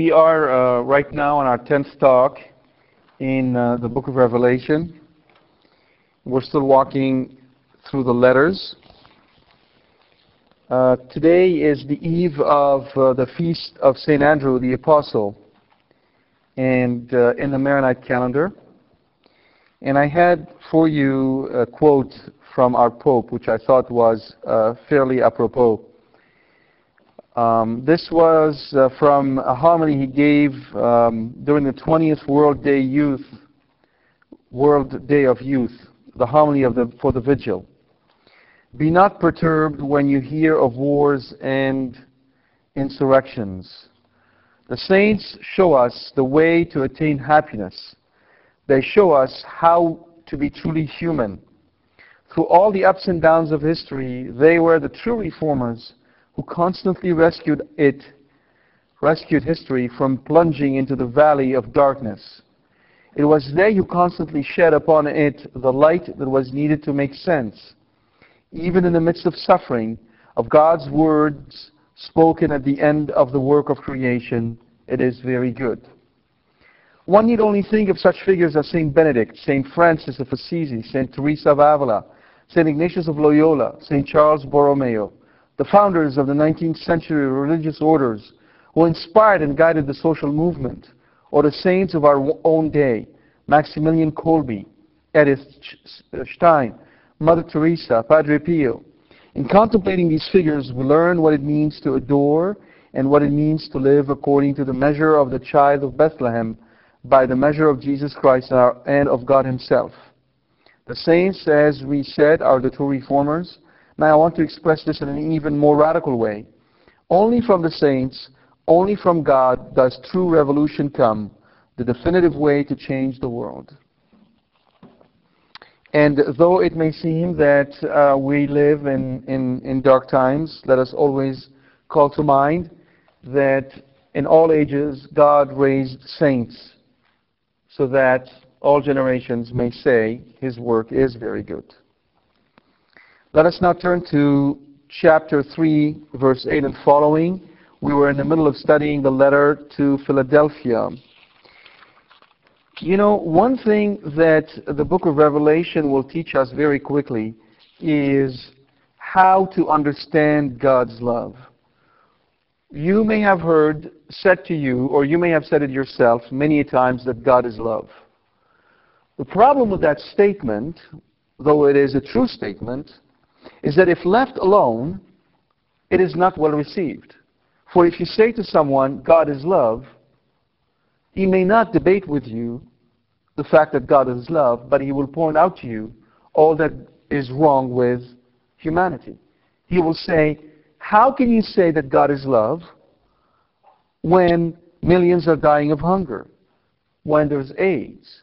We are uh, right now on our 10th talk in uh, the book of Revelation. We're still walking through the letters. Uh, today is the eve of uh, the feast of St. Andrew the Apostle and uh, in the Maronite calendar. And I had for you a quote from our Pope, which I thought was uh, fairly apropos. Um, this was uh, from a homily he gave um, during the 20th World Day Youth, World Day of Youth, the homily of the, for the vigil. Be not perturbed when you hear of wars and insurrections. The saints show us the way to attain happiness. They show us how to be truly human. Through all the ups and downs of history, they were the true reformers who constantly rescued it, rescued history from plunging into the valley of darkness. It was they who constantly shed upon it the light that was needed to make sense, even in the midst of suffering, of God's words spoken at the end of the work of creation. It is very good. One need only think of such figures as Saint Benedict, Saint Francis of Assisi, Saint Teresa of Avila, Saint Ignatius of Loyola, Saint Charles Borromeo, the founders of the 19th century religious orders who inspired and guided the social movement, or the saints of our own day, Maximilian Kolbe, Edith uh, Stein, Mother Teresa, Padre Pio. In contemplating these figures, we learn what it means to adore and what it means to live according to the measure of the child of Bethlehem by the measure of Jesus Christ and of God Himself. The saints, as we said, are the true reformers now I want to express this in an even more radical way. Only from the saints, only from God does true revolution come, the definitive way to change the world. And though it may seem that uh, we live in, in, in dark times, let us always call to mind that in all ages God raised saints so that all generations may say his work is very good. Let us now turn to chapter 3, verse 8 and following. We were in the middle of studying the letter to Philadelphia. You know, one thing that the book of Revelation will teach us very quickly is how to understand God's love. You may have heard said to you, or you may have said it yourself many times, that God is love. The problem with that statement, though it is a true statement, is that if left alone, it is not well received. For if you say to someone, God is love, he may not debate with you the fact that God is love, but he will point out to you all that is wrong with humanity. He will say, How can you say that God is love when millions are dying of hunger, when there's AIDS,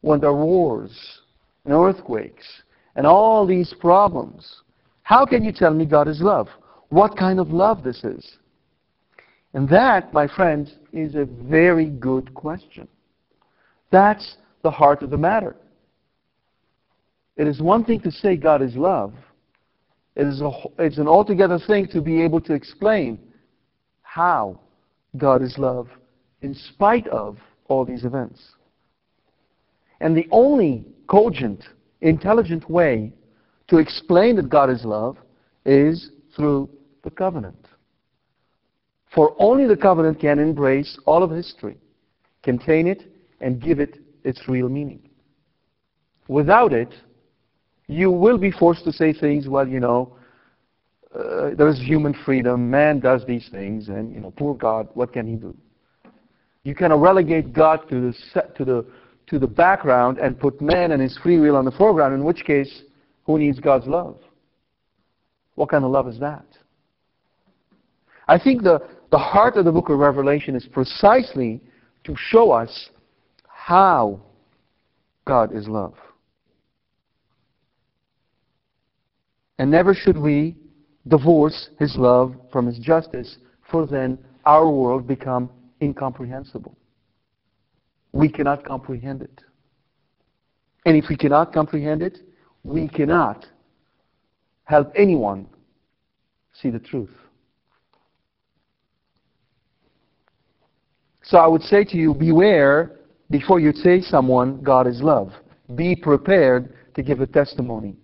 when there are wars and earthquakes, and all these problems. How can you tell me God is love? What kind of love this is? And that, my friends, is a very good question. That's the heart of the matter. It is one thing to say God is love. It is a, it's an altogether thing to be able to explain how God is love in spite of all these events. And the only cogent, intelligent way to explain that God is love is through the covenant. For only the covenant can embrace all of history, contain it, and give it its real meaning. Without it, you will be forced to say things, well, you know, uh, there is human freedom, man does these things, and, you know, poor God, what can he do? You of relegate God to the, to, the, to the background and put man and his free will on the foreground, in which case, who needs God's love? What kind of love is that? I think the, the heart of the book of Revelation is precisely to show us how God is love. And never should we divorce his love from his justice, for then our world become incomprehensible. We cannot comprehend it. And if we cannot comprehend it, we cannot help anyone see the truth. So I would say to you, beware before you say someone, God is love. Be prepared to give a testimony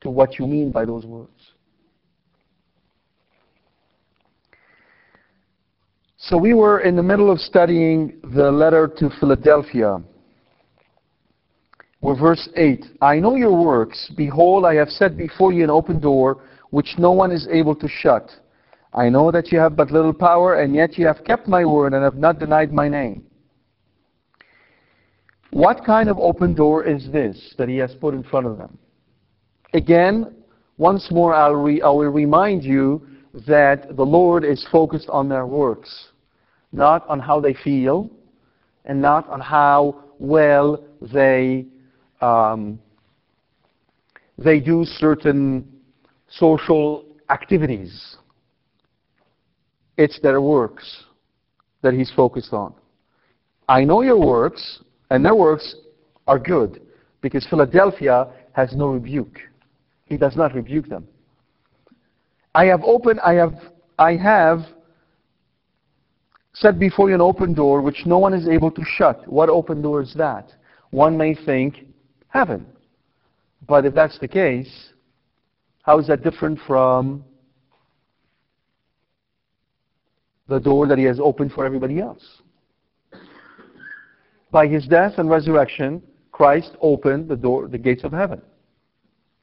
to what you mean by those words. So we were in the middle of studying the letter to Philadelphia. Where verse 8, I know your works. Behold, I have set before you an open door, which no one is able to shut. I know that you have but little power, and yet you have kept my word and have not denied my name. What kind of open door is this that he has put in front of them? Again, once more, I'll re- I will remind you that the Lord is focused on their works not on how they feel, and not on how well they um, they do certain social activities. It's their works that he's focused on. I know your works, and their works are good, because Philadelphia has no rebuke. He does not rebuke them. I have opened, I have, I have set before you an open door which no one is able to shut. What open door is that? One may think heaven. But if that's the case, how is that different from the door that he has opened for everybody else? By his death and resurrection, Christ opened the door, the gates of heaven.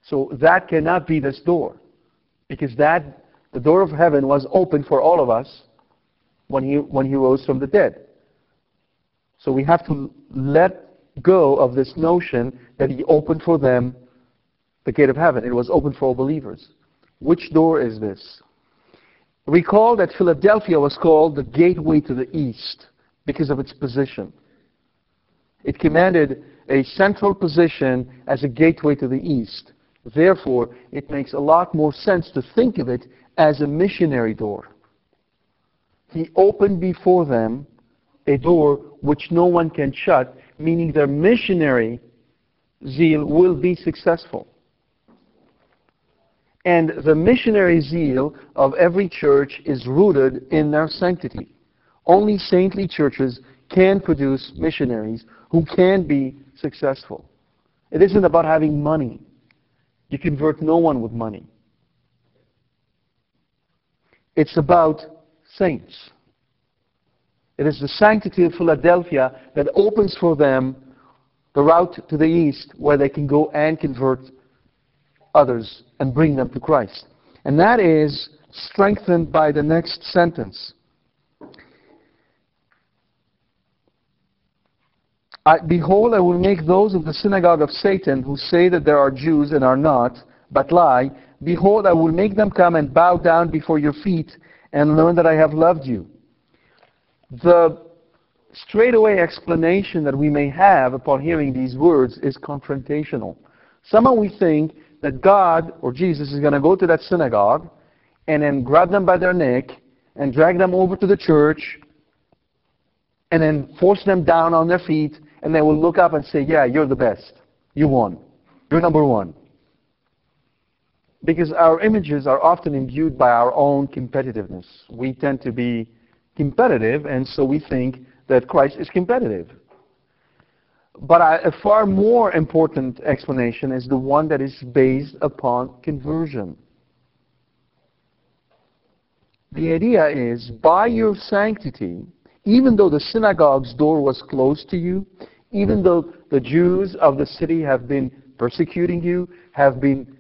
So that cannot be this door. Because that the door of heaven was open for all of us when he, when he rose from the dead. So we have to let go of this notion that he opened for them the gate of heaven. It was open for all believers. Which door is this? Recall that Philadelphia was called the gateway to the east because of its position. It commanded a central position as a gateway to the east. Therefore, it makes a lot more sense to think of it as a missionary door he opened before them a door which no one can shut, meaning their missionary zeal will be successful. And the missionary zeal of every church is rooted in their sanctity. Only saintly churches can produce missionaries who can be successful. It isn't about having money. You convert no one with money. It's about saints. It is the sanctity of Philadelphia that opens for them the route to the east where they can go and convert others and bring them to Christ. And that is strengthened by the next sentence. I, Behold, I will make those of the synagogue of Satan who say that there are Jews and are not, but lie. Behold, I will make them come and bow down before your feet and learn that I have loved you. The straightaway explanation that we may have upon hearing these words is confrontational. Somehow we think that God or Jesus is going to go to that synagogue and then grab them by their neck and drag them over to the church and then force them down on their feet and they will look up and say, Yeah, you're the best. You won. You're number one. Because our images are often imbued by our own competitiveness. We tend to be competitive, and so we think that Christ is competitive. But a far more important explanation is the one that is based upon conversion. The idea is by your sanctity, even though the synagogue's door was closed to you, even though the Jews of the city have been persecuting you, have been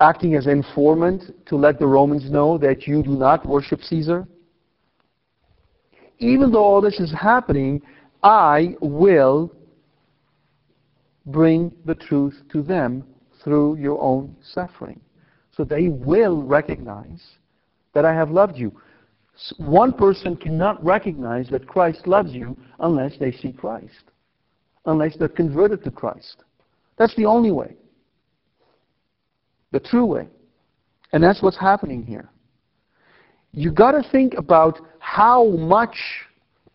acting as informant to let the Romans know that you do not worship Caesar, even though all this is happening, I will bring the truth to them through your own suffering. So they will recognize that I have loved you. One person cannot recognize that Christ loves you unless they see Christ, unless they're converted to Christ. That's the only way, the true way. And that's what's happening here. You got to think about how much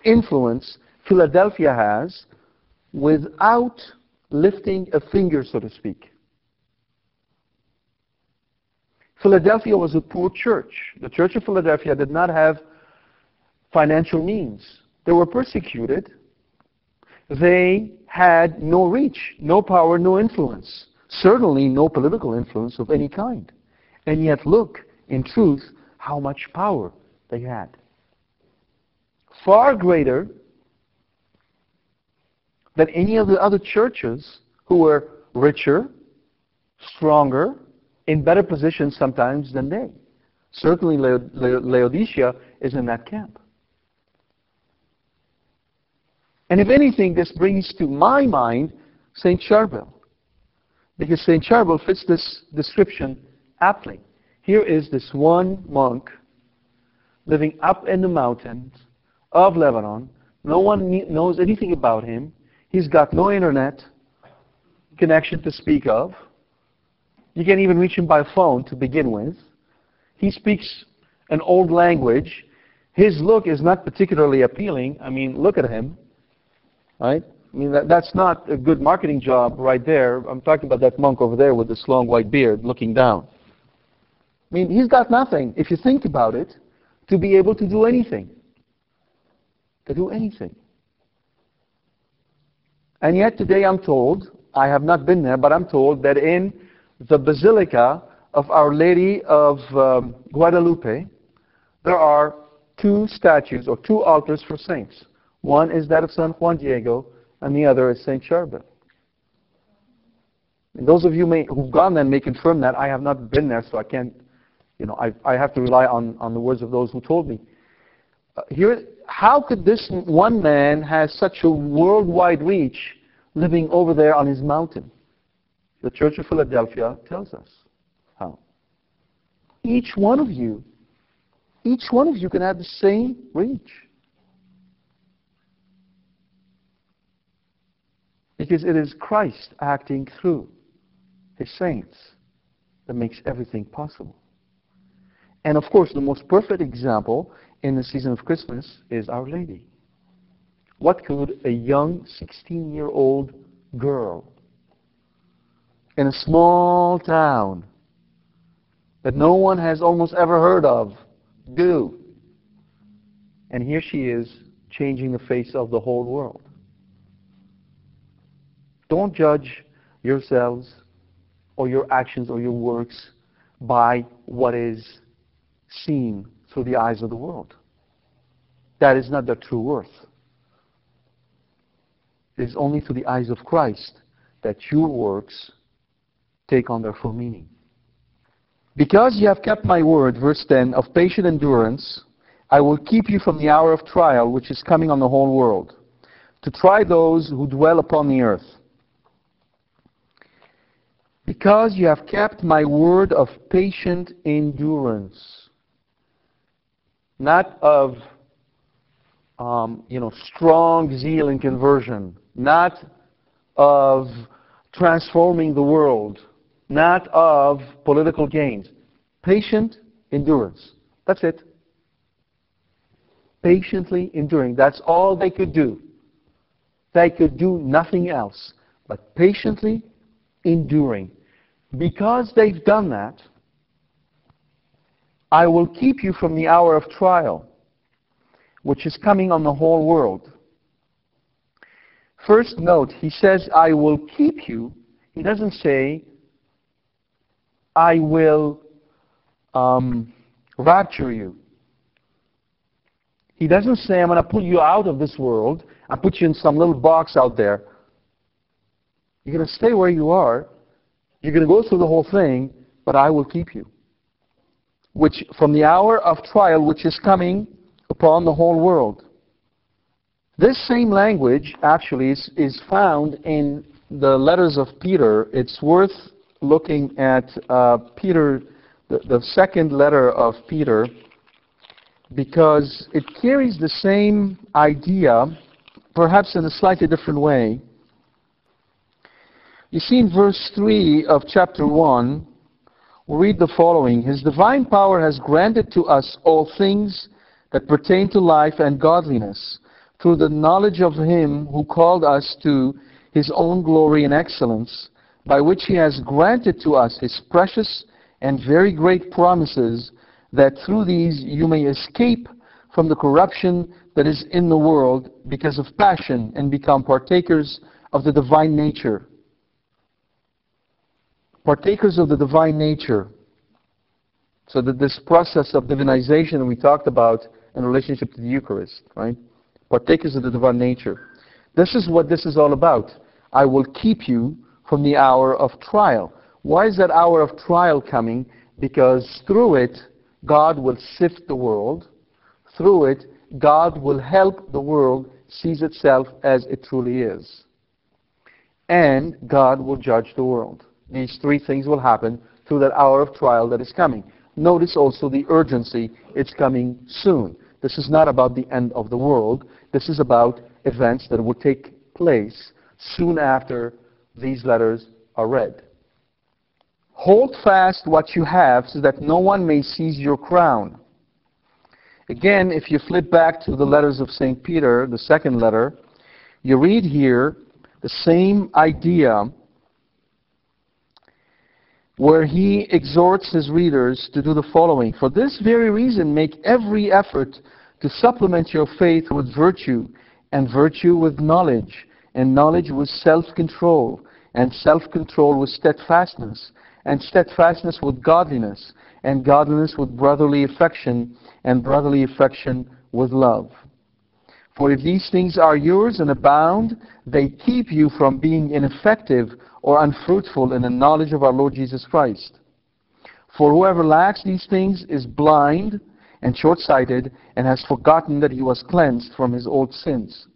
influence Philadelphia has without lifting a finger, so to speak. Philadelphia was a poor church. The Church of Philadelphia did not have financial means. They were persecuted. They had no reach, no power, no influence. Certainly no political influence of any kind. And yet, look, in truth, how much power they had. Far greater than any of the other churches who were richer, stronger, in better positions sometimes than they. Certainly Laodicea is in that camp. And if anything, this brings to my mind St. Charbel. Because St. Charbel fits this description aptly. Here is this one monk living up in the mountains of Lebanon. No one knows anything about him. He's got no internet connection to speak of. You can't even reach him by phone to begin with. He speaks an old language. His look is not particularly appealing. I mean, look at him. Right? I mean, that, that's not a good marketing job right there. I'm talking about that monk over there with this long white beard looking down. I mean, he's got nothing, if you think about it, to be able to do anything. To do anything. And yet today I'm told, I have not been there, but I'm told that in the Basilica of Our Lady of um, Guadalupe, there are two statues or two altars for saints. One is that of San Juan Diego, and the other is Saint Charbel. And those of you may, who've gone there may confirm that. I have not been there, so I can't, you know, I, I have to rely on, on the words of those who told me. Uh, here, how could this one man have such a worldwide reach living over there on his mountain? The Church of Philadelphia tells us how. Each one of you, each one of you can have the same reach. Because it is Christ acting through his saints that makes everything possible. And of course, the most perfect example in the season of Christmas is Our Lady. What could a young 16 year old girl in a small town that no one has almost ever heard of do? And here she is changing the face of the whole world. Don't judge yourselves or your actions or your works by what is seen through the eyes of the world. That is not the true worth. It is only through the eyes of Christ that your works take on their full meaning. Because you have kept my word, verse 10, of patient endurance, I will keep you from the hour of trial which is coming on the whole world, to try those who dwell upon the earth. Because you have kept my word of patient endurance, not of um, you know, strong zeal and conversion, not of transforming the world, not of political gains. Patient endurance. That's it. Patiently enduring. That's all they could do. They could do nothing else but patiently enduring. Because they've done that, I will keep you from the hour of trial, which is coming on the whole world. First note, he says, I will keep you. He doesn't say, I will um, rapture you. He doesn't say, I'm going to pull you out of this world and put you in some little box out there. You're going to stay where you are. You're going to go through the whole thing, but I will keep you. Which, from the hour of trial which is coming upon the whole world. This same language actually is, is found in the letters of Peter. It's worth looking at uh, Peter, the, the second letter of Peter, because it carries the same idea, perhaps in a slightly different way. You see in verse 3 of chapter 1, we read the following His divine power has granted to us all things that pertain to life and godliness through the knowledge of Him who called us to His own glory and excellence, by which He has granted to us His precious and very great promises, that through these you may escape from the corruption that is in the world because of passion and become partakers of the divine nature. Partakers of the divine nature. So that this process of divinization we talked about in relationship to the Eucharist, right? partakers of the divine nature. This is what this is all about. I will keep you from the hour of trial. Why is that hour of trial coming? Because through it, God will sift the world. Through it, God will help the world seize itself as it truly is. And God will judge the world. These three things will happen through that hour of trial that is coming. Notice also the urgency. It's coming soon. This is not about the end of the world. This is about events that will take place soon after these letters are read. Hold fast what you have so that no one may seize your crown. Again, if you flip back to the letters of St. Peter, the second letter, you read here the same idea where he exhorts his readers to do the following. For this very reason, make every effort to supplement your faith with virtue, and virtue with knowledge, and knowledge with self-control, and self-control with steadfastness, and steadfastness with godliness, and godliness with brotherly affection, and brotherly affection with love. For if these things are yours and abound, they keep you from being ineffective or unfruitful in the knowledge of our Lord Jesus Christ. For whoever lacks these things is blind and short sighted, and has forgotten that he was cleansed from his old sins.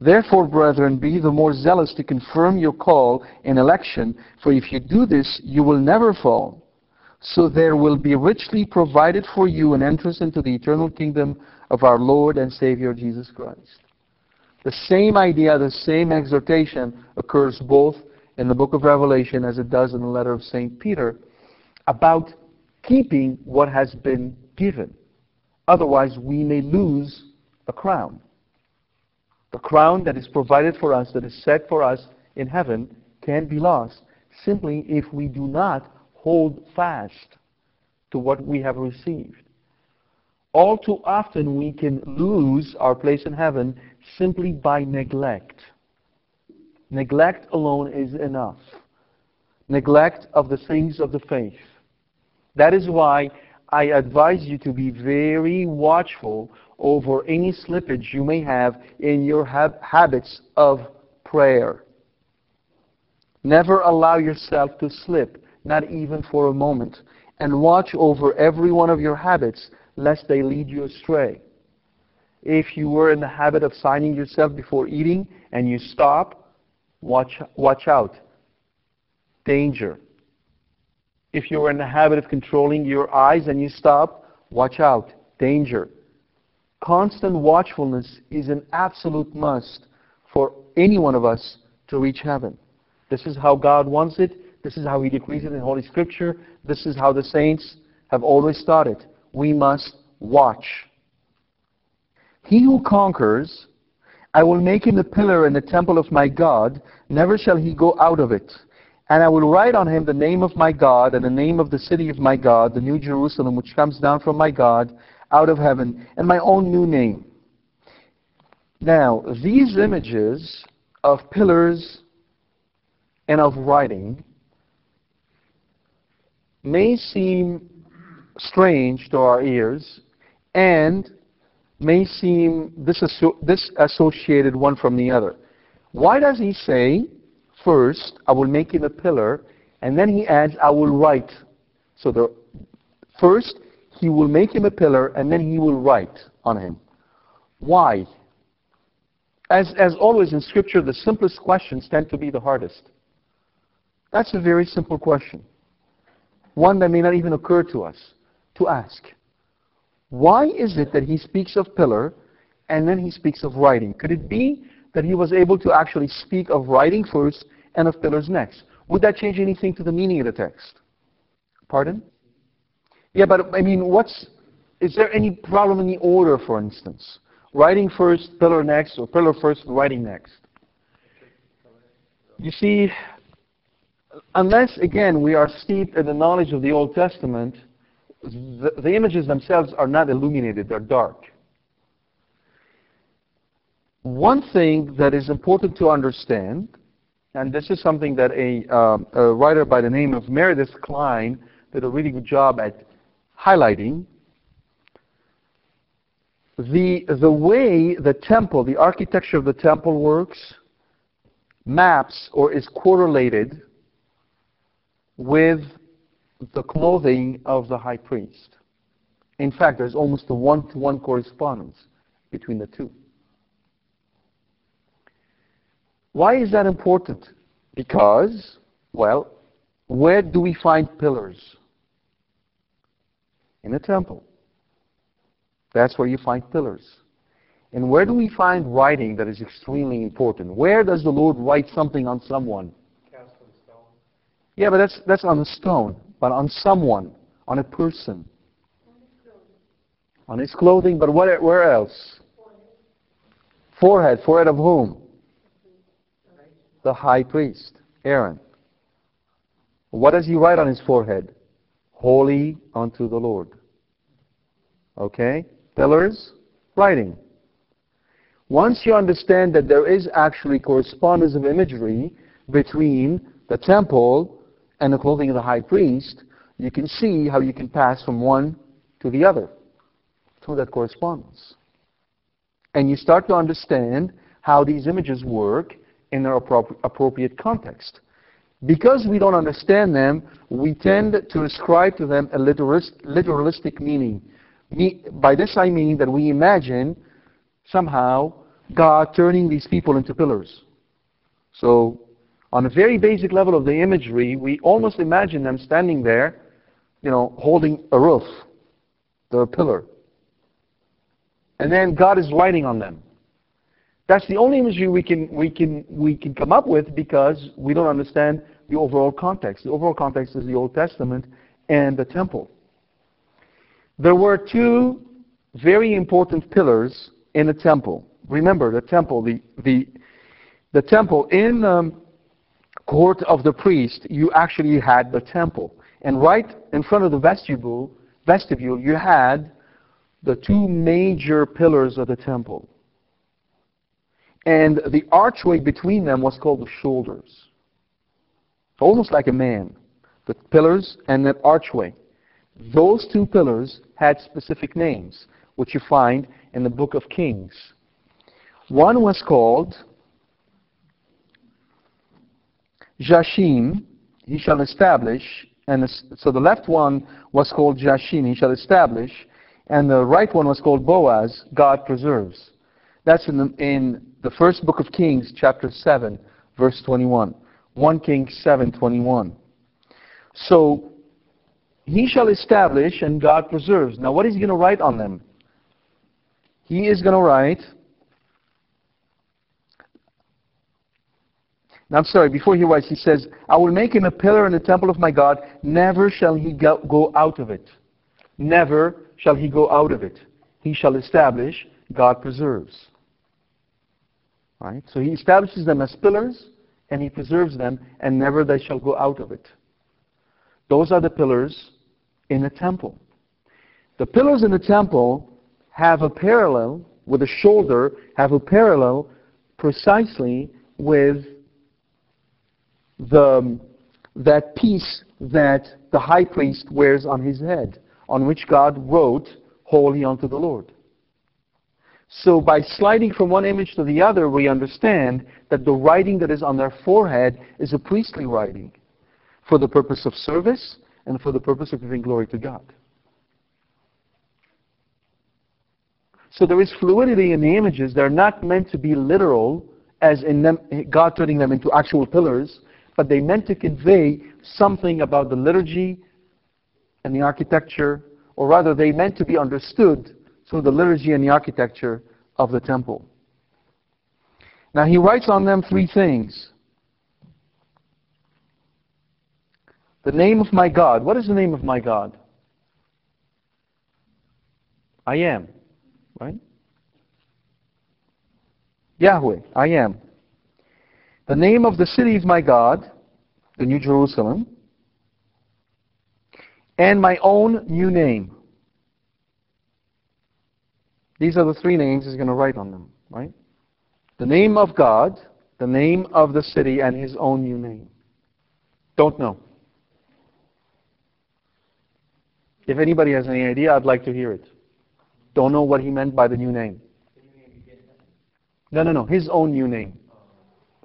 Therefore, brethren, be the more zealous to confirm your call and election, for if you do this, you will never fall. So there will be richly provided for you an entrance into the eternal kingdom of our Lord and Savior Jesus Christ. The same idea, the same exhortation occurs both in the book of Revelation as it does in the letter of St. Peter about keeping what has been given. Otherwise, we may lose the crown. The crown that is provided for us, that is set for us in heaven, can be lost simply if we do not hold fast to what we have received. All too often, we can lose our place in heaven simply by neglect. Neglect alone is enough. Neglect of the things of the faith. That is why I advise you to be very watchful over any slippage you may have in your hab- habits of prayer. Never allow yourself to slip, not even for a moment. And watch over every one of your habits, lest they lead you astray. If you were in the habit of signing yourself before eating and you stop, watch, watch out. Danger. If you're in the habit of controlling your eyes and you stop, watch out. Danger. Constant watchfulness is an absolute must for any one of us to reach heaven. This is how God wants it. This is how He decrees it in Holy Scripture. This is how the saints have always taught it. We must watch. He who conquers, I will make him the pillar in the temple of my God. Never shall he go out of it. And I will write on him the name of my God and the name of the city of my God, the new Jerusalem, which comes down from my God out of heaven, and my own new name. Now, these images of pillars and of writing may seem strange to our ears and may seem disassociated one from the other. Why does he say, first, I will make him a pillar, and then he adds, I will write. So the first, he will make him a pillar, and then he will write on him. Why? As, as always in Scripture, the simplest questions tend to be the hardest. That's a very simple question. One that may not even occur to us to ask. Why is it that he speaks of pillar and then he speaks of writing? Could it be that he was able to actually speak of writing first and of pillars next? Would that change anything to the meaning of the text? Pardon? Yeah, but I mean, what's is there any problem in the order, for instance? Writing first, pillar next, or pillar first, writing next? You see, unless, again, we are steeped in the knowledge of the Old Testament, the, the images themselves are not illuminated, they're dark. One thing that is important to understand, and this is something that a, uh, a writer by the name of Meredith Kline did a really good job at highlighting, the, the way the temple, the architecture of the temple works, maps or is correlated with the clothing of the high priest. In fact, there's almost a one to one correspondence between the two. Why is that important? Because, well, where do we find pillars? In the temple. That's where you find pillars. And where do we find writing that is extremely important? Where does the Lord write something on someone? Cast on stone. Yeah, but that's, that's on the stone, but on someone, on a person. On his clothing, but where else? Forehead. Forehead of whom? The high priest, Aaron. What does he write on his forehead? Holy unto the Lord. Okay? Pillars, writing. Once you understand that there is actually correspondence of imagery between the temple and the clothing of the high priest, you can see how you can pass from one to the other through that correspondence. And you start to understand how these images work in their appropriate context. Because we don't understand them, we tend to ascribe to them a literalist, literalistic meaning. Me, by this I mean that we imagine somehow God turning these people into pillars. So, on a very basic level of the imagery, we almost imagine them standing there, you know, holding a roof. A pillar. And then God is writing on them. That's the only imagery we can, we can, we can come up with because we don't understand the overall context. The overall context is the Old Testament and the temple. There were two very important pillars in the temple. Remember, the temple, the, the, the temple in the um, court of the priest, you actually had the temple. And right in front of the vestibule, vestibule, you had the two major pillars of the temple. And the archway between them was called the shoulders. Almost like a man. The pillars and that archway. Those two pillars had specific names, which you find in the book of Kings. One was called Jachin, he shall establish, and so the left one was called Jachin, he shall establish, and the right one was called Boaz, God preserves. That's in the, in the first book of Kings, chapter 7, verse 21. 1 Kings 7, 21. So he shall establish and God preserves. Now, what is he going to write on them? He is going to write. I'm sorry, before he writes, he says, I will make him a pillar in the temple of my God. Never shall he go out of it. Never shall he go out of it. He shall establish, God preserves. Right? So he establishes them as pillars, and he preserves them, and never they shall go out of it. Those are the pillars in the temple. The pillars in the temple have a parallel with the shoulder have a parallel precisely with the, that piece that the high priest wears on his head, on which God wrote, Holy unto the Lord. So by sliding from one image to the other, we understand that the writing that is on their forehead is a priestly writing for the purpose of service and for the purpose of giving glory to God. So there is fluidity in the images. They're not meant to be literal, as in them, God turning them into actual pillars, but they meant to convey something about the liturgy and the architecture, or rather, they meant to be understood through the liturgy and the architecture of the temple. Now, he writes on them three things. The name of my God. What is the name of my God? I am. Right? Yahweh, I am. The name of the city of my God, the New Jerusalem, and my own new name. These are the three names he's going to write on them, right? The name of God, the name of the city, and his own new name. Don't know. If anybody has any idea, I'd like to hear it. Don't know what he meant by the new name. No, no, no. His own new name.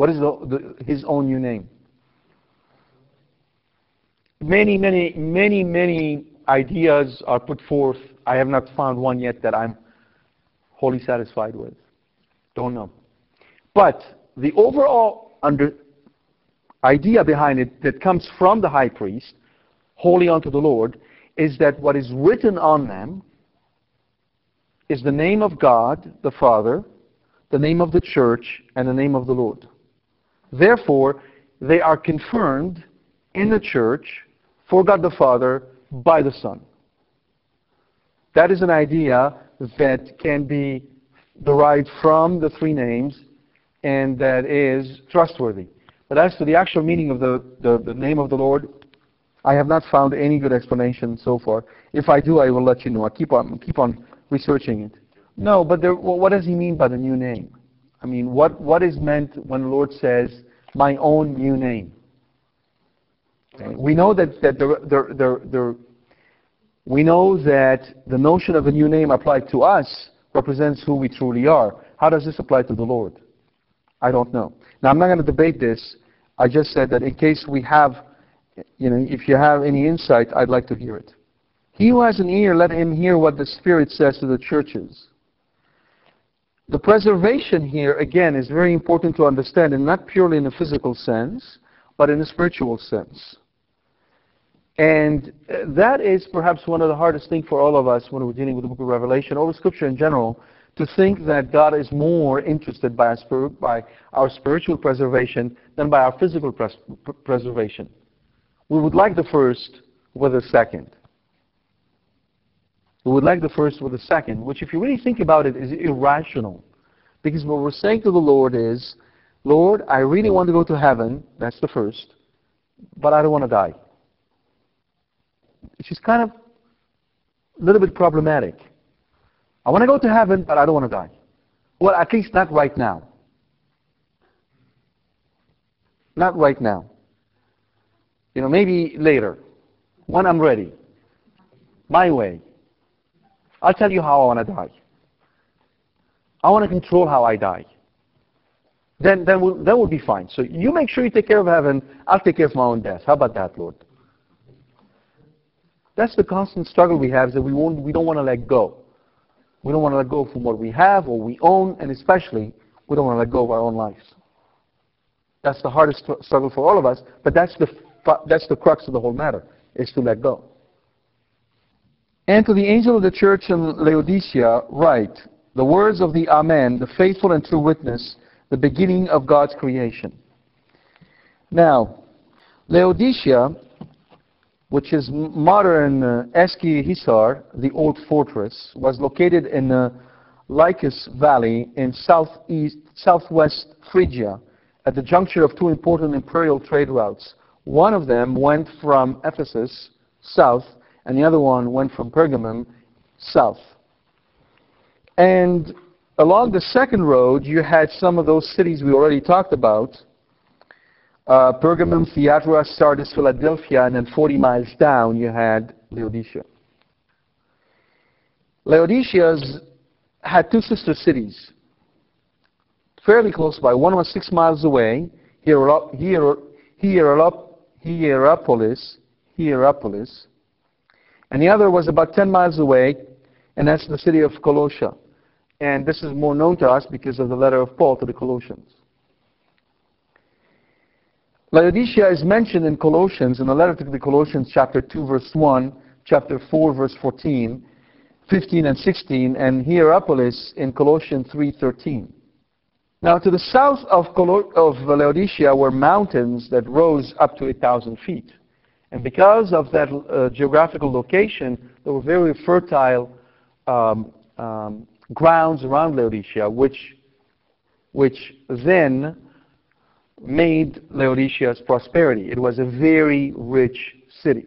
What is the, the, his own new name? Many, many, many, many ideas are put forth. I have not found one yet that I'm wholly satisfied with. Don't know. But the overall under idea behind it that comes from the high priest, holy unto the Lord, is that what is written on them is the name of God, the Father, the name of the church, and the name of the Lord. Therefore, they are confirmed in the church for God the Father by the Son. That is an idea that can be derived from the three names and that is trustworthy. But as to the actual meaning of the, the, the name of the Lord, I have not found any good explanation so far. If I do, I will let you know. I keep on keep on researching it. No, but there, well, what does he mean by the new name? I mean, what, what is meant when the Lord says, my own new name? We know that, that the, the, the, the, we know that the notion of a new name applied to us represents who we truly are. How does this apply to the Lord? I don't know. Now, I'm not going to debate this. I just said that in case we have, you know, if you have any insight, I'd like to hear it. He who has an ear, let him hear what the Spirit says to the churches. The preservation here, again, is very important to understand, and not purely in a physical sense, but in a spiritual sense. And uh, that is perhaps one of the hardest things for all of us when we're dealing with the book of Revelation, or the Scripture in general, to think that God is more interested by our, by our spiritual preservation than by our physical pres preservation. We would like the first with the second. We would like the first with the second, which, if you really think about it, is irrational. Because what we're saying to the Lord is, Lord, I really want to go to heaven. That's the first. But I don't want to die. Which is kind of a little bit problematic. I want to go to heaven, but I don't want to die. Well, at least not right now. Not right now. You know, maybe later. When I'm ready. My way. I'll tell you how I want to die. I want to control how I die. Then, then, we'll, then we'll be fine. So you make sure you take care of heaven. I'll take care of my own death. How about that, Lord? That's the constant struggle we have is that we, won't, we don't want to let go. We don't want to let go from what we have or we own, and especially we don't want to let go of our own lives. That's the hardest struggle for all of us, but that's the, that's the crux of the whole matter, is to let go. And to the angel of the church in Laodicea write, the words of the Amen, the faithful and true witness, the beginning of God's creation. Now, Laodicea, which is modern uh, Eski Hisar, the old fortress, was located in the Lycus Valley in southeast, southwest Phrygia at the juncture of two important imperial trade routes. One of them went from Ephesus south and the other one went from Pergamum south. And Along the second road, you had some of those cities we already talked about. Uh, Pergamum, Thyatira, Sardis, Philadelphia, and then 40 miles down you had Laodicea. Laodicea's had two sister cities, fairly close by. One was six miles away, Hierapolis, Hierapolis, and the other was about 10 miles away, and that's the city of Colossia. And this is more known to us because of the letter of Paul to the Colossians. Laodicea is mentioned in Colossians, in the letter to the Colossians, chapter 2, verse 1, chapter 4, verse 14, 15 and 16, and Hierapolis in Colossians 3.13. Now, to the south of, Laodicea were mountains that rose up to 8,000 feet. And because of that uh, geographical location, there were very fertile um, um, grounds around Laodicea, which, which then made Laodicea's prosperity. It was a very rich city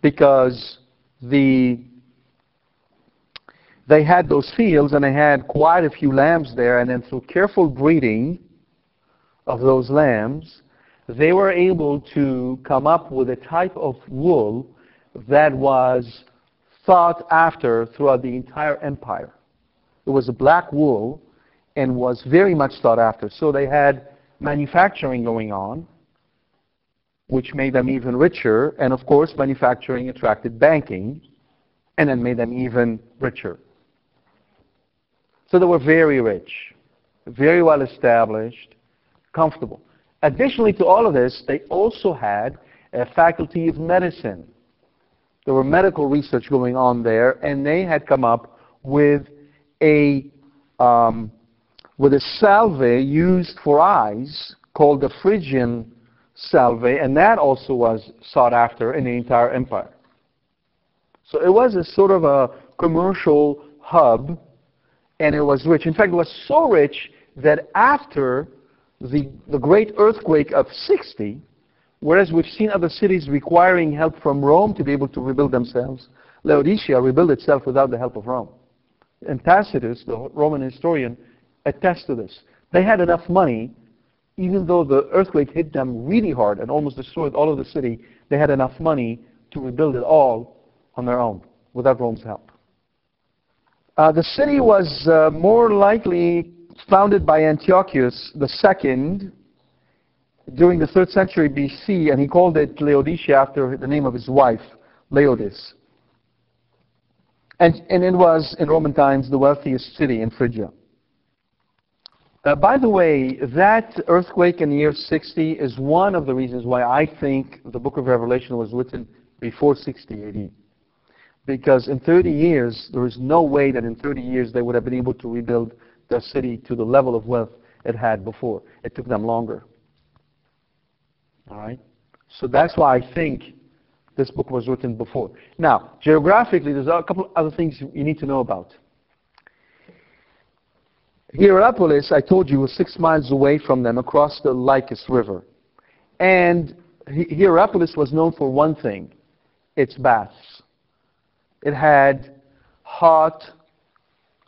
because the they had those fields and they had quite a few lambs there, and then through careful breeding of those lambs, they were able to come up with a type of wool that was sought after throughout the entire empire. It was a black wool and was very much sought after. So they had manufacturing going on, which made them even richer, and of course, manufacturing attracted banking and then made them even richer. So they were very rich, very well established, comfortable. Additionally to all of this, they also had a faculty of medicine. There were medical research going on there, and they had come up with a um, with a salve used for eyes called the Phrygian salve, and that also was sought after in the entire empire. So it was a sort of a commercial hub and it was rich. In fact, it was so rich that after the, the great earthquake of 60, whereas we've seen other cities requiring help from Rome to be able to rebuild themselves, Laodicea rebuilt itself without the help of Rome. And Tacitus, the Roman historian, attests to this. They had enough money, even though the earthquake hit them really hard and almost destroyed all of the city, they had enough money to rebuild it all on their own without Rome's help. Uh, the city was uh, more likely founded by Antiochus II during the 3rd century BC, and he called it Laodicea after the name of his wife, Laodice. And, and it was, in Roman times, the wealthiest city in Phrygia. Uh, by the way, that earthquake in the year 60 is one of the reasons why I think the book of Revelation was written before 60 AD. Because in 30 years, there is no way that in 30 years they would have been able to rebuild their city to the level of wealth it had before. It took them longer. All right? So that's why I think this book was written before. Now, geographically, there's a couple other things you need to know about. Hierapolis, I told you, was six miles away from them across the Lycus River. And Hierapolis was known for one thing its baths. It had hot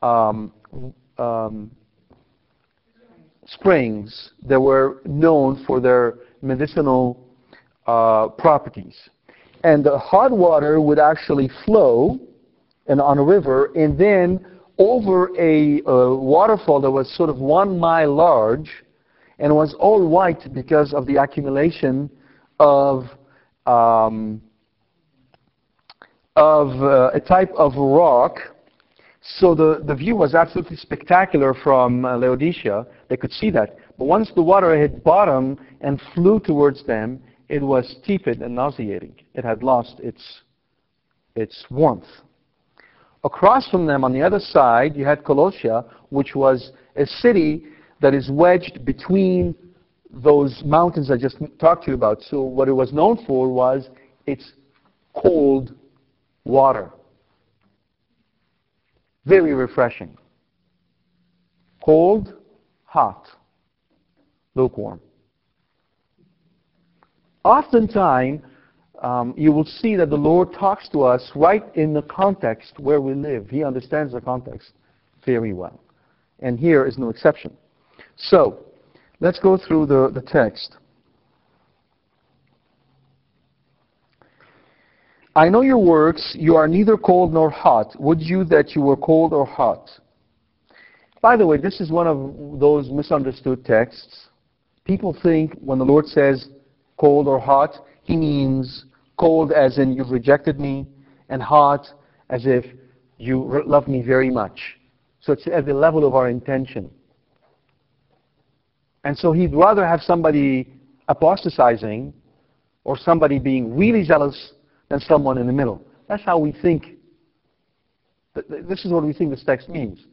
um, um, springs that were known for their medicinal uh, properties. And the hot water would actually flow and on a river and then over a waterfall that was sort of one mile large and was all white because of the accumulation of um, of uh, a type of rock. So the, the view was absolutely spectacular from uh, Laodicea. They could see that. But once the water hit bottom and flew towards them, it was tepid and nauseating. It had lost its, its warmth. Across from them, on the other side, you had Colossia, which was a city that is wedged between those mountains I just talked to you about. So what it was known for was its cold water. Very refreshing. Cold, hot, lukewarm. Oftentimes, um, you will see that the Lord talks to us right in the context where we live. He understands the context very well. And here is no exception. So, let's go through the, the text. I know your works, you are neither cold nor hot. Would you that you were cold or hot? By the way, this is one of those misunderstood texts. People think when the Lord says cold or hot, he means cold as in you've rejected me, and hot as if you love me very much. So it's at the level of our intention. And so he'd rather have somebody apostatizing or somebody being really zealous than someone in the middle. That's how we think. This is what we think this text means.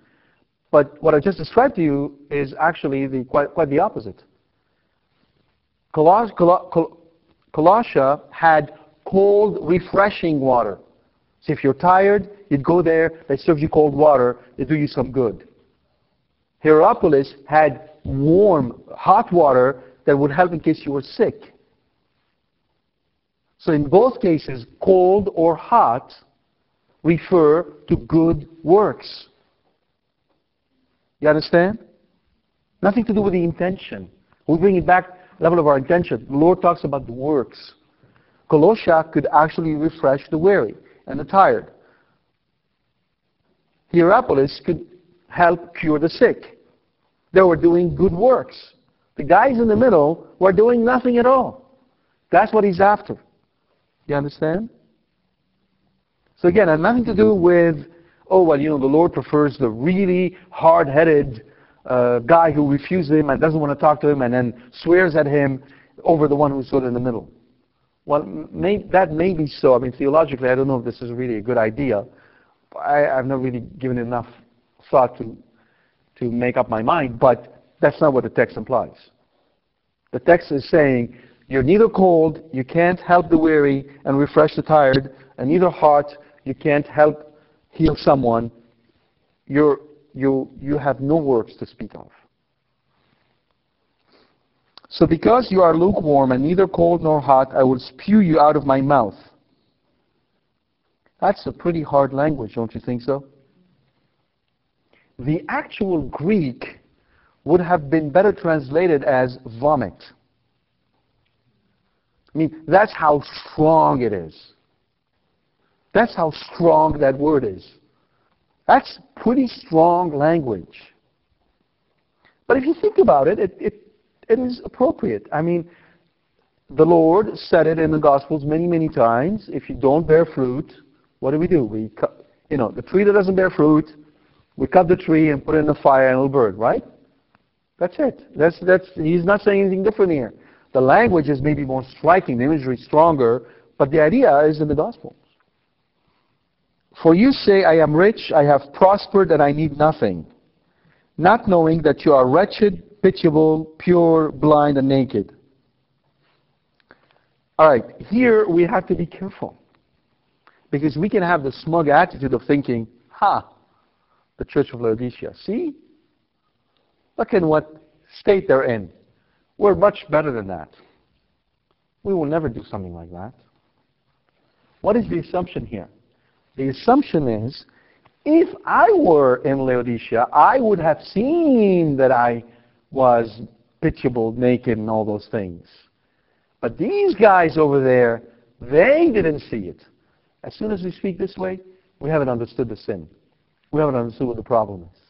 But what I just described to you is actually the, quite, quite the opposite. Coloss- Col- Colossia had cold, refreshing water. So if you're tired, you'd go there, they serve you cold water, they do you some good. Hierapolis had warm, hot water that would help in case you were sick. So in both cases, cold or hot refer to good works. You understand? Nothing to do with the intention. We bring it back level of our intention. The Lord talks about the works. Colossia could actually refresh the weary and the tired. Hierapolis could help cure the sick. They were doing good works. The guys in the middle were doing nothing at all. That's what he's after. You understand? So again, it nothing to do with, oh, well, you know, the Lord prefers the really hard-headed uh, guy who refuses him and doesn't want to talk to him and then swears at him over the one who's sort of in the middle. Well, may, that may be so. I mean, theologically, I don't know if this is really a good idea. I, I've not really given enough thought to, to make up my mind, but that's not what the text implies. The text is saying, you're neither cold, you can't help the weary and refresh the tired, and neither hot, you can't help heal someone. You're, you, you have no works to speak of. So because you are lukewarm and neither cold nor hot, I will spew you out of my mouth. That's a pretty hard language, don't you think so? The actual Greek would have been better translated as vomit. I mean, that's how strong it is. That's how strong that word is. That's pretty strong language. But if you think about it, it, it, it is appropriate. I mean, the Lord said it in the Gospels many, many times. If you don't bear fruit, what do we do? We cut, you know, the tree that doesn't bear fruit, we cut the tree and put it in the fire and it'll burn, right? That's it. That's, that's, he's not saying anything different here. The language is maybe more striking, the imagery stronger, but the idea is in the Gospel. For you say, I am rich, I have prospered, and I need nothing, not knowing that you are wretched, pitiable, pure, blind, and naked. All right, here we have to be careful. Because we can have the smug attitude of thinking, ha, the Church of Laodicea, see? Look in what state they're in. We're much better than that. We will never do something like that. What is the assumption here? The assumption is, if I were in Laodicea, I would have seen that I was pitiable, naked, and all those things. But these guys over there, they didn't see it. As soon as we speak this way, we haven't understood the sin. We haven't understood what the problem is.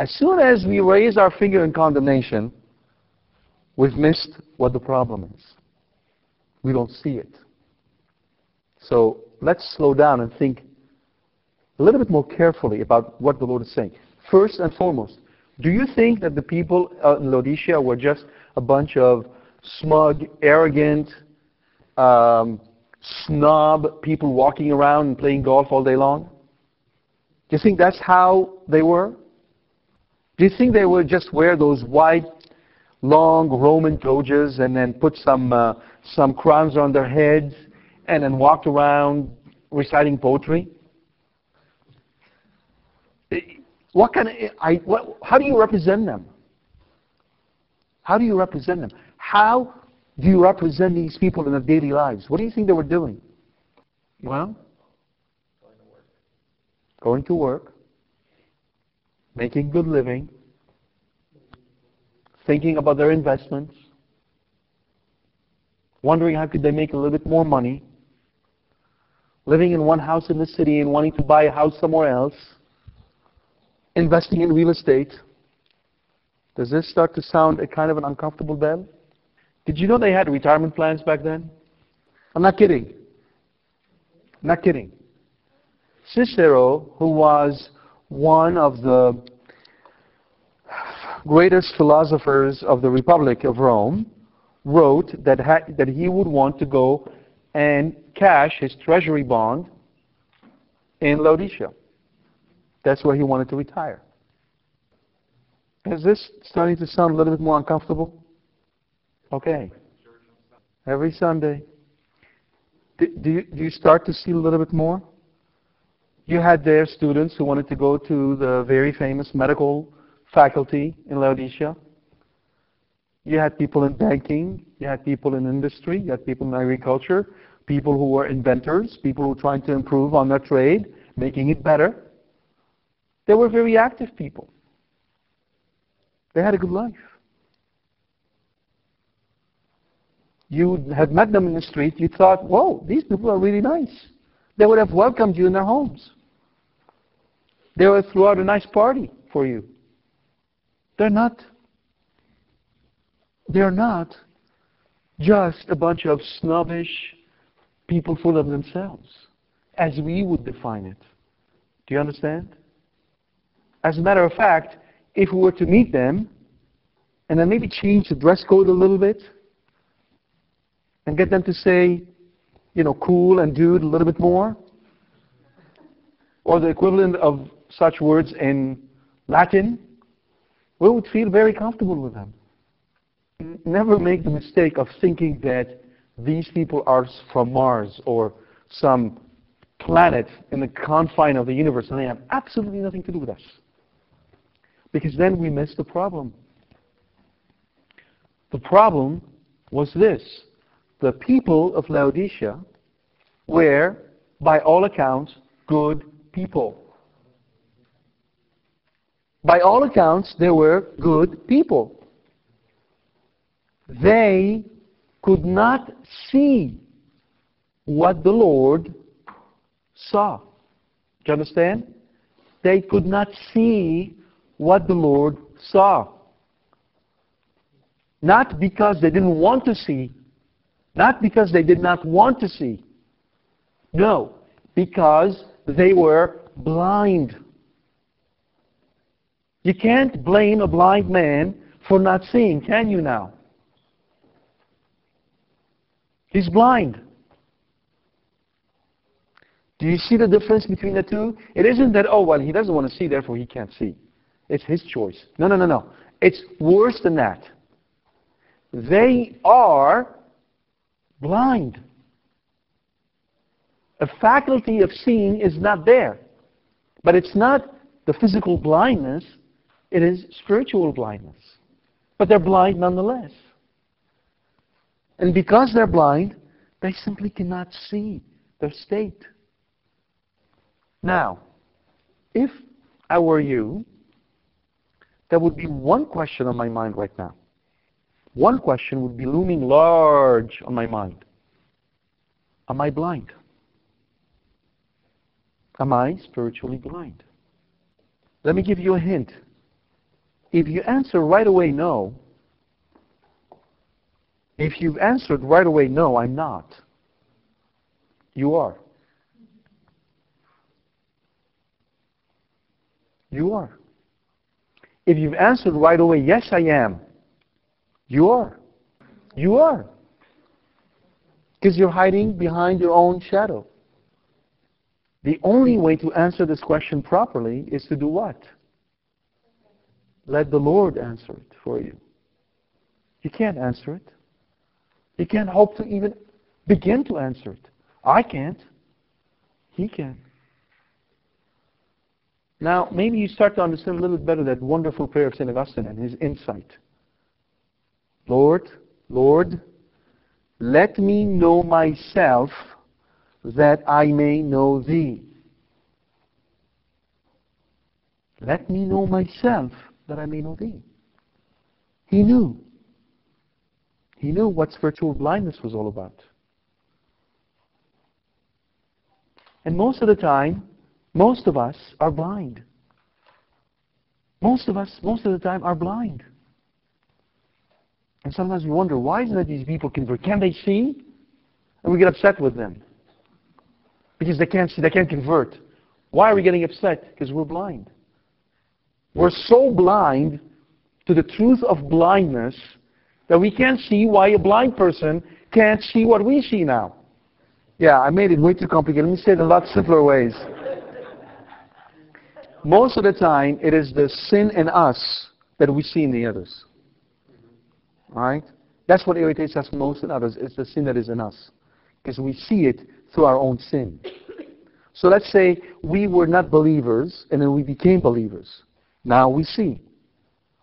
As soon as we raise our finger in condemnation, we've missed what the problem is. We don't see it. So let's slow down and think a little bit more carefully about what the Lord is saying. First and foremost, do you think that the people in Laodicea were just a bunch of smug, arrogant, um, snob people walking around and playing golf all day long? Do you think that's how they were? Do you think they would just wear those white, long Roman togas and then put some uh, some crowns on their heads and then walked around reciting poetry? What kind of, I, what, how do you represent them? How do you represent them? How do you represent these people in their daily lives? What do you think they were doing? Well, going to work, making good living, thinking about their investments, wondering how could they make a little bit more money, living in one house in the city and wanting to buy a house somewhere else, investing in real estate. Does this start to sound a kind of an uncomfortable bell? Did you know they had retirement plans back then? I'm not kidding. I'm not kidding. Cicero, who was one of the greatest philosophers of the Republic of Rome, wrote that, ha- that he would want to go and cash his treasury bond in Laodicea. That's where he wanted to retire. Is this starting to sound a little bit more uncomfortable? Okay. Every Sunday. Do, do, you, do you start to see a little bit more? You had there students who wanted to go to the very famous medical faculty in Laodicea. You had people in banking, you had people in industry, you had people in agriculture, people who were inventors, people who were trying to improve on their trade, making it better. They were very active people. They had a good life. You had met them in the street, you thought, whoa, these people are really nice. They would have welcomed you in their homes. They will throw out a nice party for you. They're not they're not just a bunch of snobbish people full of themselves, as we would define it. Do you understand? As a matter of fact, if we were to meet them and then maybe change the dress code a little bit and get them to say, you know, cool and dude a little bit more, or the equivalent of such words in Latin, we would feel very comfortable with them never make the mistake of thinking that these people are from Mars or some planet in the confine of the universe and they have absolutely nothing to do with us. Because then we miss the problem. The problem was this. The people of Laodicea were, by all accounts, good people. By all accounts, they were good people they could not see what the Lord saw. Do you understand? They could not see what the Lord saw. Not because they didn't want to see, not because they did not want to see. No, because they were blind. You can't blame a blind man for not seeing, can you now? He's blind. Do you see the difference between the two? It isn't that, oh, well, he doesn't want to see, therefore he can't see. It's his choice. No, no, no, no. It's worse than that. They are blind. A faculty of seeing is not there. But it's not the physical blindness, it is spiritual blindness. But they're blind nonetheless. And because they're blind, they simply cannot see their state. Now, if I were you, there would be one question on my mind right now. One question would be looming large on my mind. Am I blind? Am I spiritually blind? Let me give you a hint. If you answer right away no, if you've answered right away, no, I'm not, you are. You are. If you've answered right away, yes, I am, you are. You are. Because you're hiding behind your own shadow. The only way to answer this question properly is to do what? Let the Lord answer it for you. You can't answer it. He can't hope to even begin to answer it. I can't. He can. Now, maybe you start to understand a little bit better that wonderful prayer of St. Augustine and his insight. Lord, Lord, let me know myself that I may know thee. Let me know myself that I may know thee. He knew. He knew what spiritual blindness was all about. And most of the time, most of us are blind. Most of us, most of the time, are blind. And sometimes we wonder, why is it that these people can convert? Can they see? And we get upset with them. Because they can't see, they can't convert. Why are we getting upset? Because we're blind. We're so blind to the truth of blindness that we can't see why a blind person can't see what we see now. Yeah, I made it way too complicated. Let me say it in a lot simpler ways. Most of the time, it is the sin in us that we see in the others. All right? That's what irritates us most in others. It's the sin that is in us. Because we see it through our own sin. So let's say we were not believers and then we became believers. Now we see.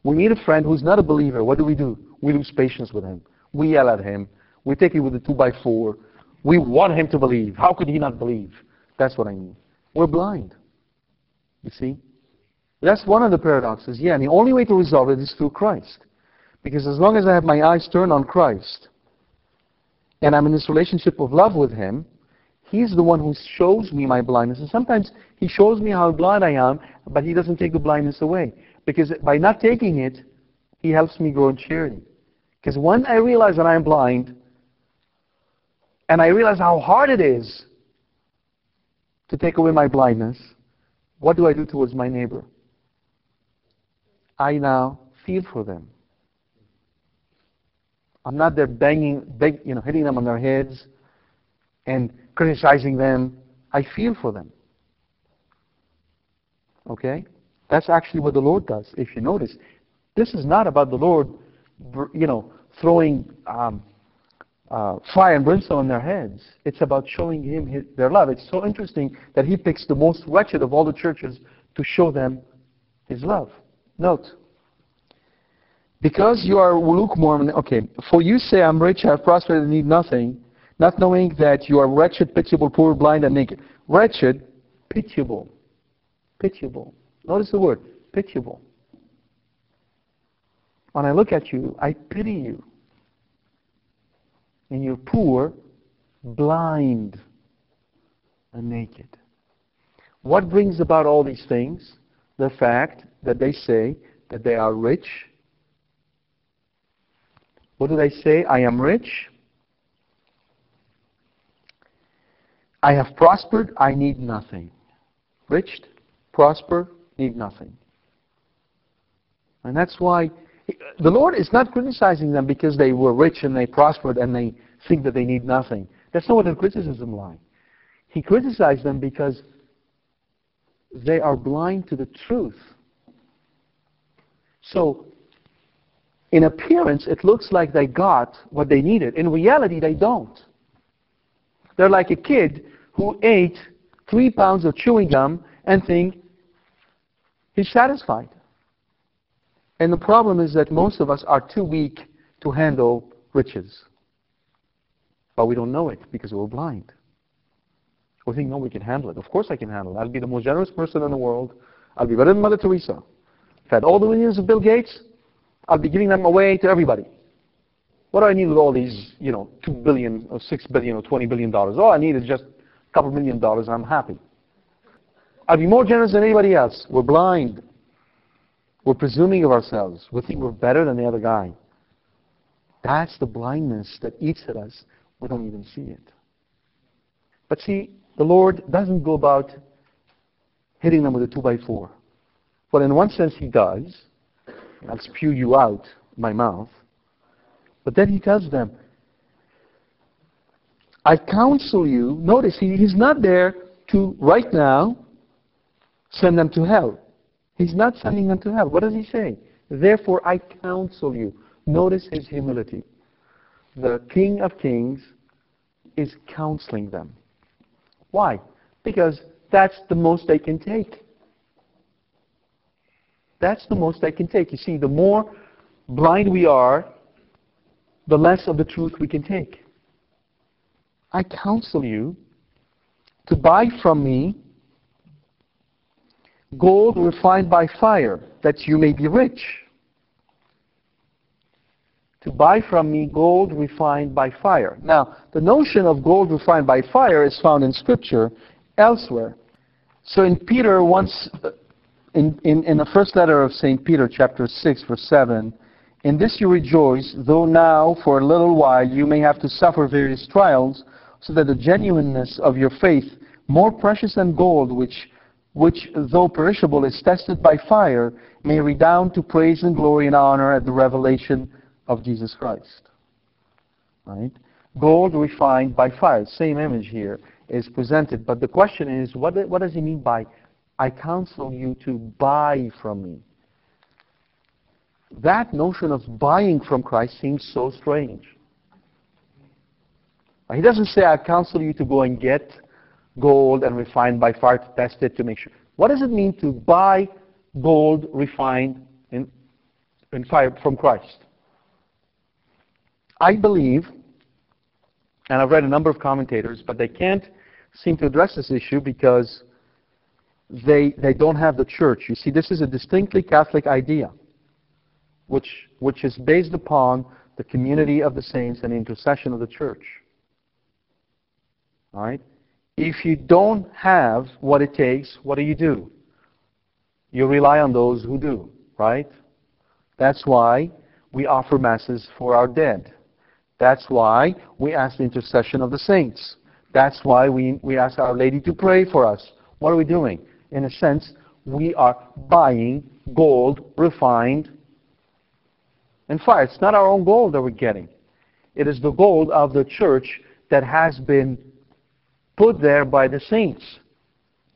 We meet a friend who's not a believer. What do we do? We lose patience with him. We yell at him. We take it with a 2 by 4 We want him to believe. How could he not believe? That's what I mean. We're blind. You see? That's one of the paradoxes. Yeah, and the only way to resolve it is through Christ. Because as long as I have my eyes turned on Christ, and I'm in this relationship of love with Him, He's the one who shows me my blindness. And sometimes He shows me how blind I am, but He doesn't take the blindness away. Because by not taking it, He helps me grow in charity. Because when I realize that I am blind, and I realize how hard it is to take away my blindness, what do I do towards my neighbor? I now feel for them. I'm not there banging, beg, you know, hitting them on their heads and criticizing them. I feel for them. Okay? That's actually what the Lord does. If you notice, this is not about the Lord, you know, throwing um, uh, fire and brimstone on their heads. It's about showing Him his, their love. It's so interesting that He picks the most wretched of all the churches to show them His love. Note, because you are lukewarm, okay, for you say, I'm rich, I have prospered, and need nothing, not knowing that you are wretched, pitiable, poor, blind, and naked. Wretched, pitiable. Pitiable. Notice the word, pitiable. When I look at you, I pity you. And you're poor, blind, and naked. What brings about all these things? The fact that they say that they are rich, what do they say? I am rich. I have prospered. I need nothing. Rich, prosper, need nothing. And that's why the Lord is not criticizing them because they were rich and they prospered and they think that they need nothing. That's not what the criticism lies. He criticized them because they are blind to the truth. So in appearance, it looks like they got what they needed. In reality, they don't. They're like a kid who ate three pounds of chewing gum and think he's satisfied. And the problem is that most of us are too weak to handle riches. But we don't know it because we're blind. We think, no, we can handle it. Of course I can handle it. I'll be the most generous person in the world. I'll be better than Mother Teresa. Fed all the millions of Bill Gates. I'll be giving them away to everybody. What do I need with all these, you know, two billion or six billion or twenty billion dollars? All I need is just a couple million dollars and I'm happy. I'll be more generous than anybody else. We're blind. We're presuming of ourselves. We think we're better than the other guy. That's the blindness that eats at us. We don't even see it. But see, the Lord doesn't go about hitting them with a two by four. Well, in one sense, He does. I'll spew you out my mouth. But then he tells them, I counsel you. Notice he, he's not there to, right now, send them to hell. He's not sending them to hell. What does he say? Therefore, I counsel you. Notice his humility. The King of Kings is counseling them. Why? Because that's the most they can take. That's the most they can take. You see, the more blind we are, the less of the truth we can take. I counsel you to buy from me gold refined by fire, that you may be rich. To buy from me gold refined by fire. Now, the notion of gold refined by fire is found in Scripture elsewhere. So in Peter, once, uh, in, in, in the first letter of St. Peter, chapter 6, verse 7, in this you rejoice, though now for a little while you may have to suffer various trials, so that the genuineness of your faith, more precious than gold, which, which though perishable is tested by fire, may redound to praise and glory and honor at the revelation of Jesus Christ. Right? Gold refined by fire. Same image here is presented. But the question is, what, what does he mean by, I counsel you to buy from me? That notion of buying from Christ seems so strange. He doesn't say, I counsel you to go and get gold and refined by fire to test it to make sure. What does it mean to buy gold refined in, in fire from Christ? I believe, and I've read a number of commentators, but they can't seem to address this issue because they, they don't have the church. You see, this is a distinctly Catholic idea, which, which is based upon the community of the saints and intercession of the church. All right? If you don't have what it takes, what do you do? You rely on those who do, right? That's why we offer masses for our dead. That's why we ask the intercession of the saints. That's why we, we ask Our Lady to pray for us. What are we doing? In a sense, we are buying gold refined in fire. It's not our own gold that we're getting. It is the gold of the church that has been put there by the saints.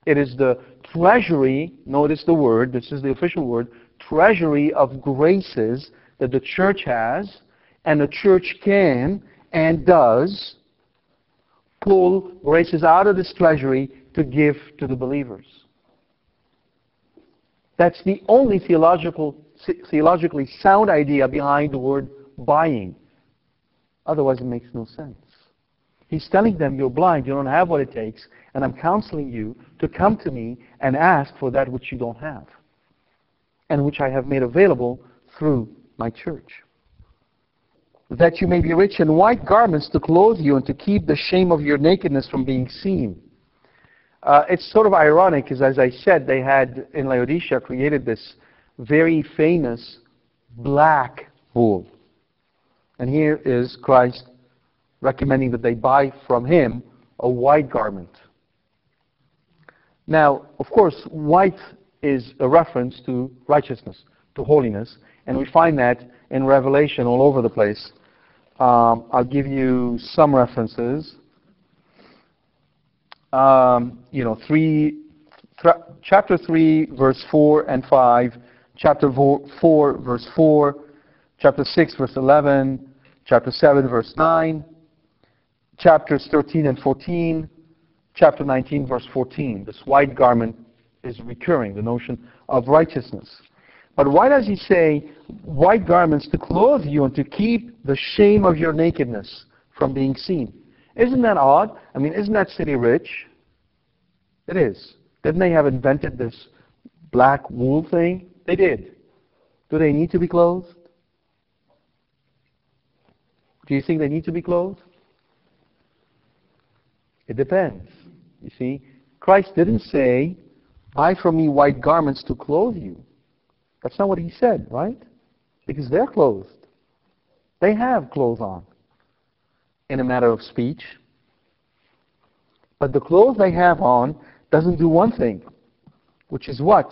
It is the treasury, notice the word, this is the official word, treasury of graces that the church has, and the church can and does pull graces out of this treasury to give to the believers. That's the only theological, theologically sound idea behind the word buying. Otherwise, it makes no sense. He's telling them, You're blind, you don't have what it takes, and I'm counseling you to come to me and ask for that which you don't have, and which I have made available through my church that you may be rich in white garments to clothe you and to keep the shame of your nakedness from being seen. Uh, it's sort of ironic, because as I said, they had in Laodicea created this very famous black wool. And here is Christ recommending that they buy from him a white garment. Now, of course, white is a reference to righteousness, to holiness, and we find that in Revelation all over the place. Um, I'll give you some references. Um, you know, three, th- chapter 3, verse 4 and 5, chapter 4, verse 4, chapter 6, verse 11, chapter 7, verse 9, chapters 13 and 14, chapter 19, verse 14. This white garment is recurring, the notion of righteousness. But why does he say white garments to clothe you and to keep the shame of your nakedness from being seen? Isn't that odd? I mean, isn't that city rich? It is. Didn't they have invented this black wool thing? They did. Do they need to be clothed? Do you think they need to be clothed? It depends. You see, Christ didn't say, Buy from me white garments to clothe you. That's not what he said, right? Because they're clothed. They have clothes on in a matter of speech. But the clothes they have on doesn't do one thing, which is what?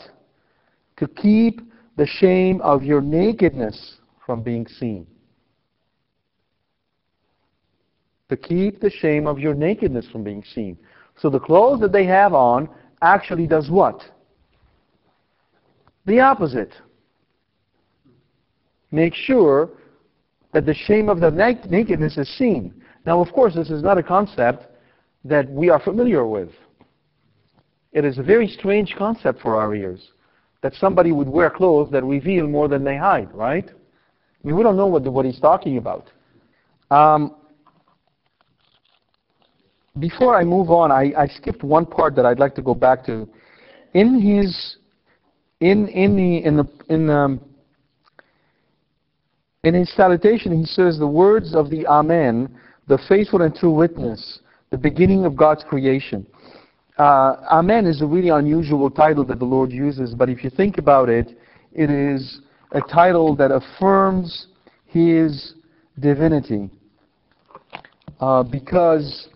To keep the shame of your nakedness from being seen. To keep the shame of your nakedness from being seen. So the clothes that they have on actually does what? the opposite. Make sure that the shame of the nakedness is seen. Now, of course, this is not a concept that we are familiar with. It is a very strange concept for our ears that somebody would wear clothes that reveal more than they hide, right? I mean, we don't know what, the, what he's talking about. Um, before I move on, I, I skipped one part that I'd like to go back to. In his in in the in the in in his salutation, he says the words of the Amen, the faithful and true witness, the beginning of God's creation. Uh, Amen is a really unusual title that the Lord uses, but if you think about it, it is a title that affirms His divinity. Uh, because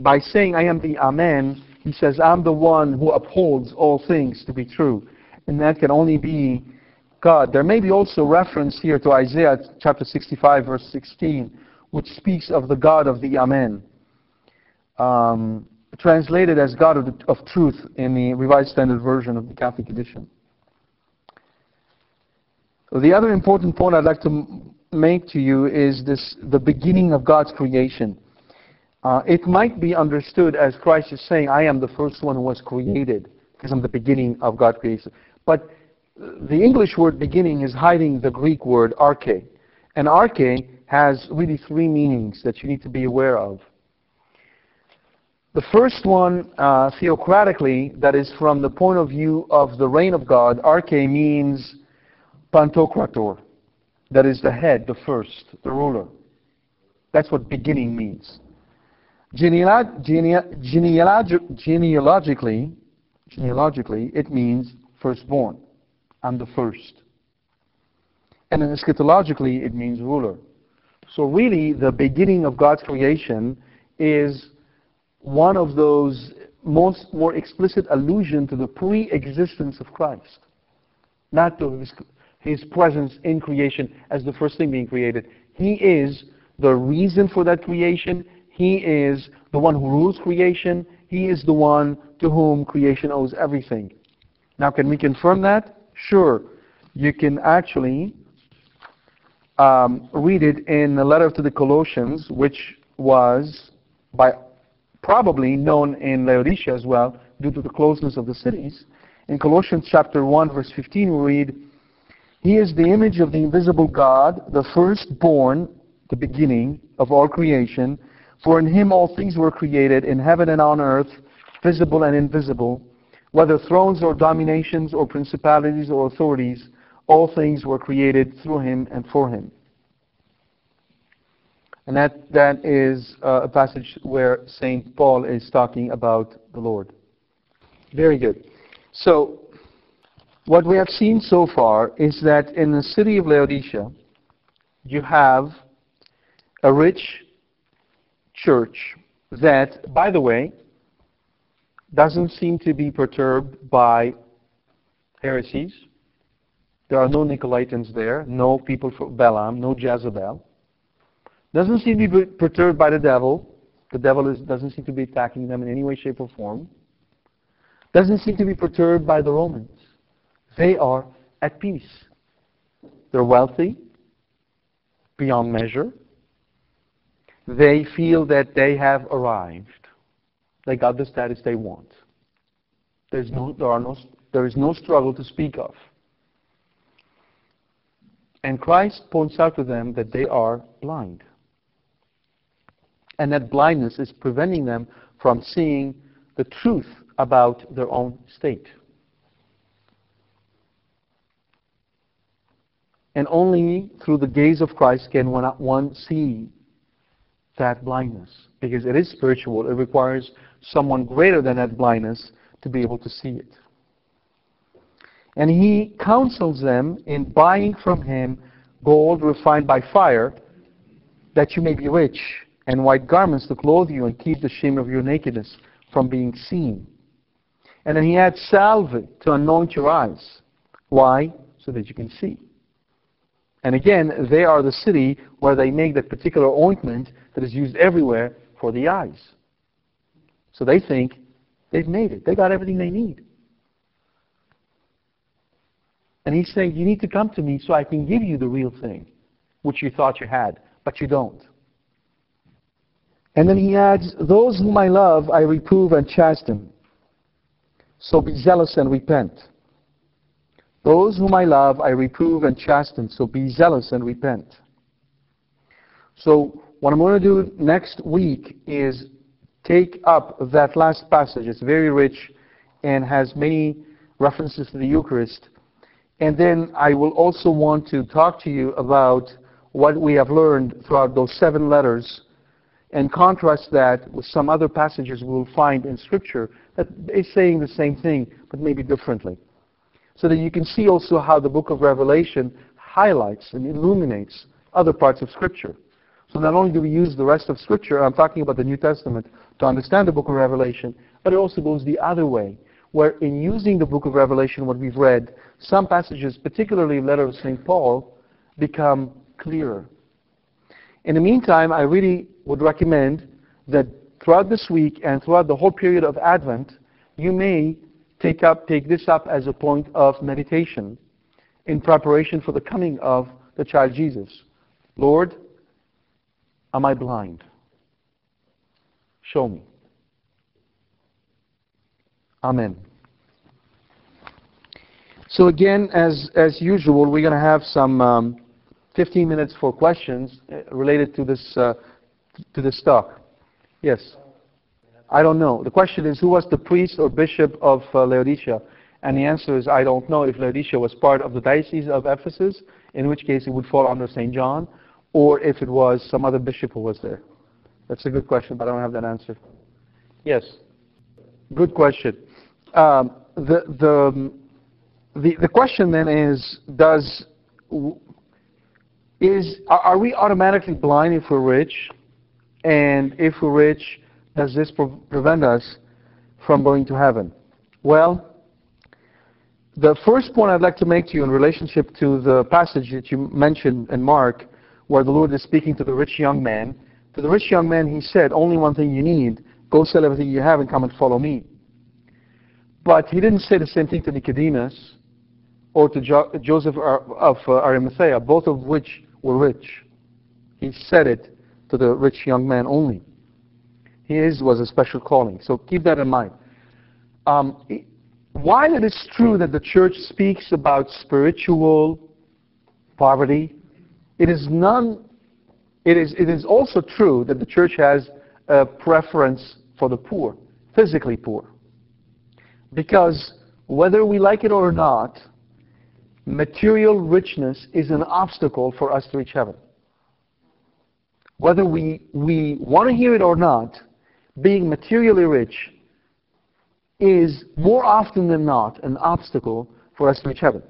by saying, I am the Amen, He says, I'm the one who upholds all things to be true. And that can only be God. There may be also reference here to Isaiah chapter 65, verse 16, which speaks of the God of the Amen. Um, translated as God of, the, of truth in the Revised Standard Version of the Catholic Edition. The other important point I'd like to make to you is this the beginning of God's creation. Uh, it might be understood as Christ is saying, I am the first one who was created, because I'm the beginning of God's creation. But the English word beginning is hiding the Greek word arche. And arche has really three meanings that you need to be aware of. The first one, uh, theocratically, that is from the point of view of the reign of God, arche means pantokrator. That is the head, the first, the ruler. That's what beginning means. Genealog- genealog- genealogically, genealogically, it means firstborn. I'm the first. And eschatologically, it means ruler. So really, the beginning of God's creation is one of those most more explicit allusion to the pre-existence of Christ, not to his, his presence in creation as the first thing being created. He is the reason for that creation. He is the one who rules creation. He is the one to whom creation owes everything. Now, can we confirm that? Sure. You can actually um, read it in the letter to the Colossians, which was by probably known in Laodicea as well, due to the closeness of the cities. In Colossians chapter 1, verse 15, we read, He is the image of the invisible God, the firstborn, the beginning of all creation. For in him all things were created, in heaven and on earth, visible and invisible, whether thrones or dominations or principalities or authorities, all things were created through him and for him. And that, that is uh, a passage where St. Paul is talking about the Lord. Very good. So, what we have seen so far is that in the city of Laodicea, you have a rich church that, by the way, doesn't seem to be perturbed by heresies. There are no Nicolaitans there, no people from Balaam, no Jezebel. Doesn't seem to be perturbed by the devil. The devil is, doesn't seem to be attacking them in any way, shape, or form. Doesn't seem to be perturbed by the Romans. They are at peace. They're wealthy beyond measure. They feel that they have arrived. They got the status they want. There's no, there, are no, there is no struggle to speak of. And Christ points out to them that they are blind. And that blindness is preventing them from seeing the truth about their own state. And only through the gaze of Christ can one, see that blindness. Because it is spiritual. It requires someone greater than that blindness to be able to see it. And he counsels them in buying from him gold refined by fire, that you may be rich, and white garments to clothe you and keep the shame of your nakedness from being seen. And then he adds salve to anoint your eyes. Why? So that you can see. And again, they are the city where they make that particular ointment that is used everywhere for the eyes. So they think they've made it. They got everything they need. And he's saying, You need to come to me so I can give you the real thing, which you thought you had, but you don't. And then he adds, Those whom I love, I reprove and chasten. So be zealous and repent. Those whom I love, I reprove and chasten. So be zealous and repent. So, what I'm going to do next week is take up that last passage. It's very rich and has many references to the Eucharist. And then I will also want to talk to you about what we have learned throughout those seven letters and contrast that with some other passages we will find in Scripture that is saying the same thing, but maybe differently. So that you can see also how the book of Revelation highlights and illuminates other parts of Scripture. So not only do we use the rest of Scripture, I'm talking about the New Testament, to understand the book of Revelation, but it also goes the other way, where in using the book of Revelation, what we've read, some passages, particularly the letter of St. Paul, become clearer. In the meantime, I really would recommend that throughout this week and throughout the whole period of Advent, you may take up take this up as a point of meditation in preparation for the coming of the child Jesus. Lord, am I blind? Show me. Amen. So again, as as usual, we're going to have some um, 15 minutes for questions uh, related to this uh, to the stock. Yes. I don't know. The question is, who was the priest or bishop of uh, Laodicea? And the answer is, I don't know if Laodicea was part of the diocese of Ephesus, in which case it would fall under St. John, or if it was some other bishop who was there. That's a good question, but I don't have that answer. Yes. Good question. Um, the, the, the, the question then is, does, is, are we automatically blind if we're rich? And if we're rich, does this pre prevent us from going to heaven? Well, the first point I'd like to make to you in relationship to the passage that you mentioned in Mark, where the Lord is speaking to the rich young man, to the rich young man he said, only one thing you need, go sell everything you have and come and follow me. But he didn't say the same thing to Nicodemus or to jo Joseph of uh, Arimathea, both of which were rich. He said it to the rich young man only. His was a special calling. So keep that in mind. Um, while it is true that the church speaks about spiritual poverty, it is none. It is, it is also true that the church has a preference for the poor, physically poor. Because whether we like it or not, material richness is an obstacle for us to reach heaven whether we, we want to hear it or not, being materially rich is more often than not an obstacle for us to reach heaven.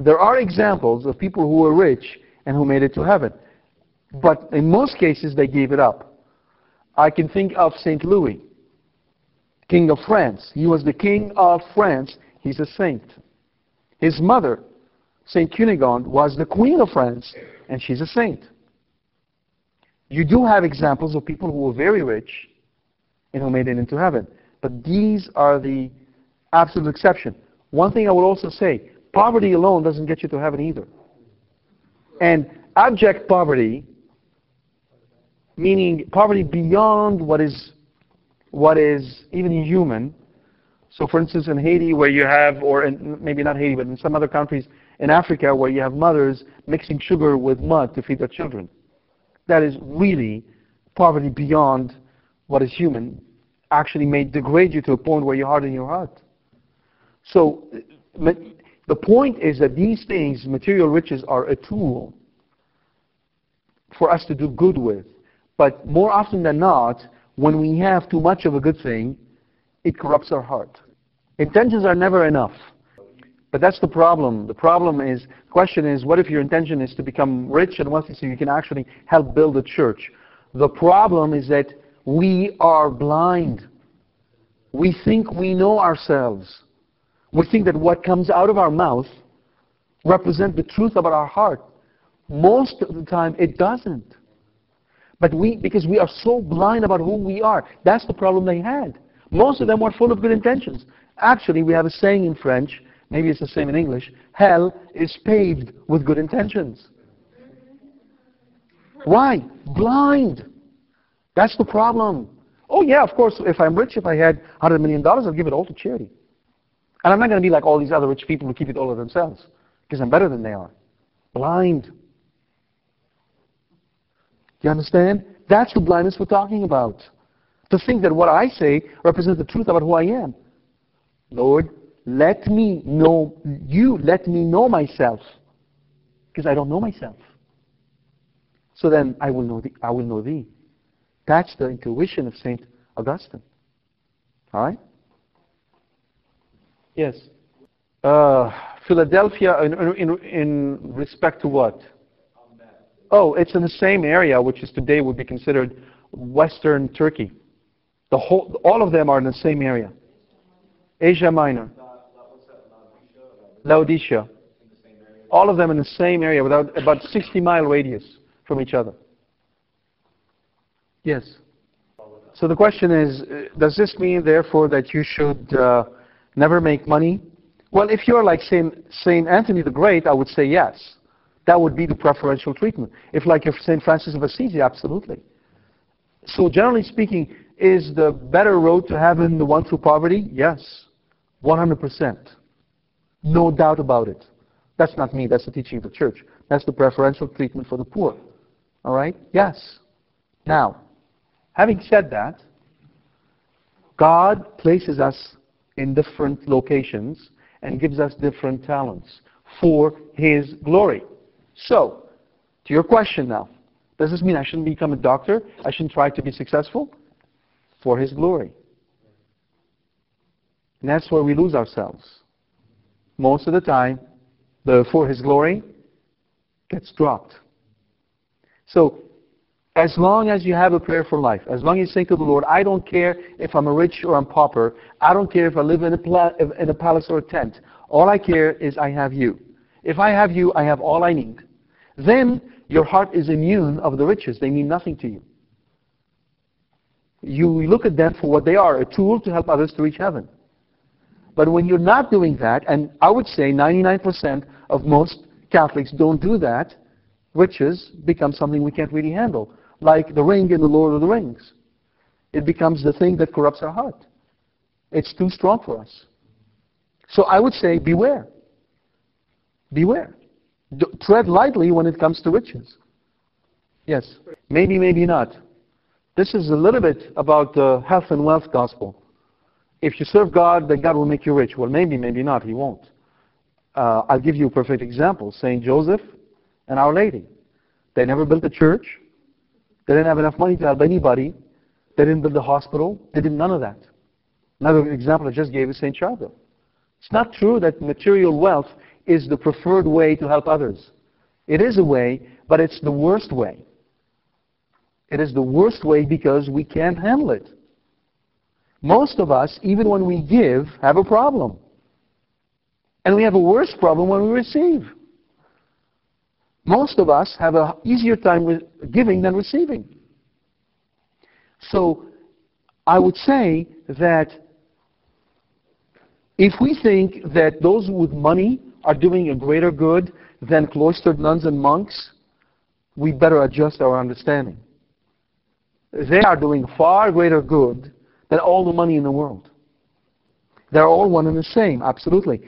There are examples of people who were rich and who made it to heaven. But in most cases, they gave it up. I can think of St. Louis, King of France. He was the King of France. He's a saint. His mother, St. Cunegonde, was the Queen of France, and she's a saint. You do have examples of people who were very rich and who made it into heaven. But these are the absolute exception. One thing I would also say, poverty alone doesn't get you to heaven either. And abject poverty, meaning poverty beyond what is what is even human. So for instance in Haiti where you have, or in, maybe not Haiti, but in some other countries in Africa where you have mothers mixing sugar with mud to feed their children that is really poverty beyond what is human actually may degrade you to a point where you harden your heart. So the point is that these things, material riches, are a tool for us to do good with. But more often than not, when we have too much of a good thing, it corrupts our heart. Intentions are never enough. But that's the problem. The problem is, the question is, what if your intention is to become rich and wealthy so you can actually help build a church? The problem is that we are blind. We think we know ourselves. We think that what comes out of our mouth represents the truth about our heart. Most of the time, it doesn't. But we, because we are so blind about who we are, that's the problem they had. Most of them were full of good intentions. Actually, we have a saying in French, maybe it's the same in English, hell is paved with good intentions. Why? Blind. That's the problem. Oh yeah, of course, if I'm rich, if I had $100 million, I'll give it all to charity. And I'm not going to be like all these other rich people who keep it all to themselves, because I'm better than they are. Blind. Do you understand? That's the blindness we're talking about. To think that what I say represents the truth about who I am. Lord, let me know you, let me know myself. Because I don't know myself. So then I will know thee, I will know thee. That's the intuition of Saint Augustine. All right? Yes. Uh, Philadelphia, in, in, in respect to what? Oh, it's in the same area, which is today would be considered Western Turkey. The whole, all of them are in the same area. Asia Minor. Laodicea. All of them in the same area, without about 60 mile radius from each other. Yes. So the question is, uh, does this mean, therefore, that you should uh, never make money? Well, if you're like Saint, Saint Anthony the Great, I would say yes. That would be the preferential treatment. If like Saint Francis of Assisi, absolutely. So generally speaking, is the better road to heaven the one through poverty? Yes. 100%. No doubt about it. That's not me, that's the teaching of the church. That's the preferential treatment for the poor. All right? Yes. Now, having said that, God places us in different locations and gives us different talents for His glory. So, to your question now, does this mean I shouldn't become a doctor? I shouldn't try to be successful? For His glory. And that's where we lose ourselves. Most of the time, the for His glory gets dropped. So, as long as you have a prayer for life, as long as you think to the Lord, I don't care if I'm rich or I'm pauper, I don't care if I live in a, pla- in a palace or a tent. All I care is I have you. If I have you, I have all I need. Then your heart is immune of the riches. They mean nothing to you. You look at them for what they are, a tool to help others to reach heaven. But when you're not doing that, and I would say 99% of most Catholics don't do that, riches become something we can't really handle. Like the ring in the Lord of the Rings. It becomes the thing that corrupts our heart. It's too strong for us. So I would say beware. Beware. D- tread lightly when it comes to riches. Yes. Maybe, maybe not. This is a little bit about the health and wealth gospel. If you serve God, then God will make you rich. Well, maybe, maybe not. He won't. Uh, I'll give you a perfect example. St. Joseph and Our Lady. They never built a church. They didn't have enough money to help anybody. They didn't build a hospital. They did none of that. Another example I just gave is St. Charbel. It's not true that material wealth is the preferred way to help others. It is a way, but it's the worst way. It is the worst way because we can't handle it. Most of us, even when we give, have a problem. And we have a worse problem when we receive. Most of us have an easier time giving than receiving. So I would say that if we think that those with money are doing a greater good than cloistered nuns and monks, we better adjust our understanding. They are doing far greater good than all the money in the world. They're all one and the same, absolutely.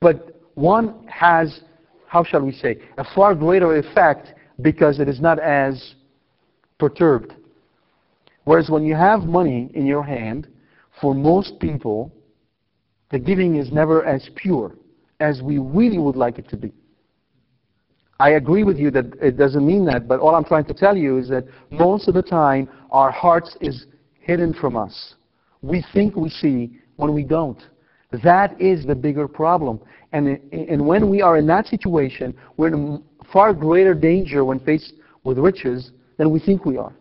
But one has, how shall we say, a far greater effect because it is not as perturbed. Whereas when you have money in your hand, for most people, the giving is never as pure as we really would like it to be. I agree with you that it doesn't mean that, but all I'm trying to tell you is that most of the time our hearts is hidden from us. We think we see when we don't. That is the bigger problem. And, and when we are in that situation, we're in far greater danger when faced with riches than we think we are.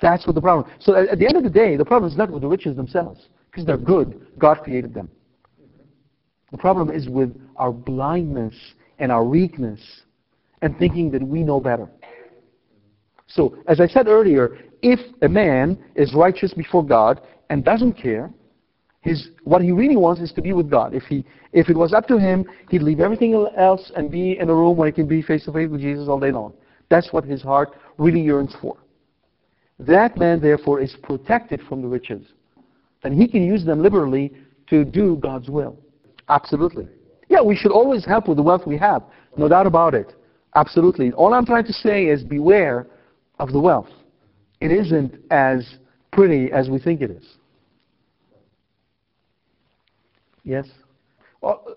That's what the problem. So at, the end of the day, the problem is not with the riches themselves, because they're good. God created them. The problem is with our blindness and our weakness and thinking that we know better. So, as I said earlier, if a man is righteous before God and doesn't care, his, what he really wants is to be with God. If, he, if it was up to him, he'd leave everything else and be in a room where he can be face to face with Jesus all day long. That's what his heart really yearns for. That man, therefore, is protected from the riches. And he can use them liberally to do God's will. Absolutely. Yeah, we should always help with the wealth we have. No doubt about it. Absolutely. All I'm trying to say is beware of the wealth. It isn't as pretty as we think it is. Yes? Well,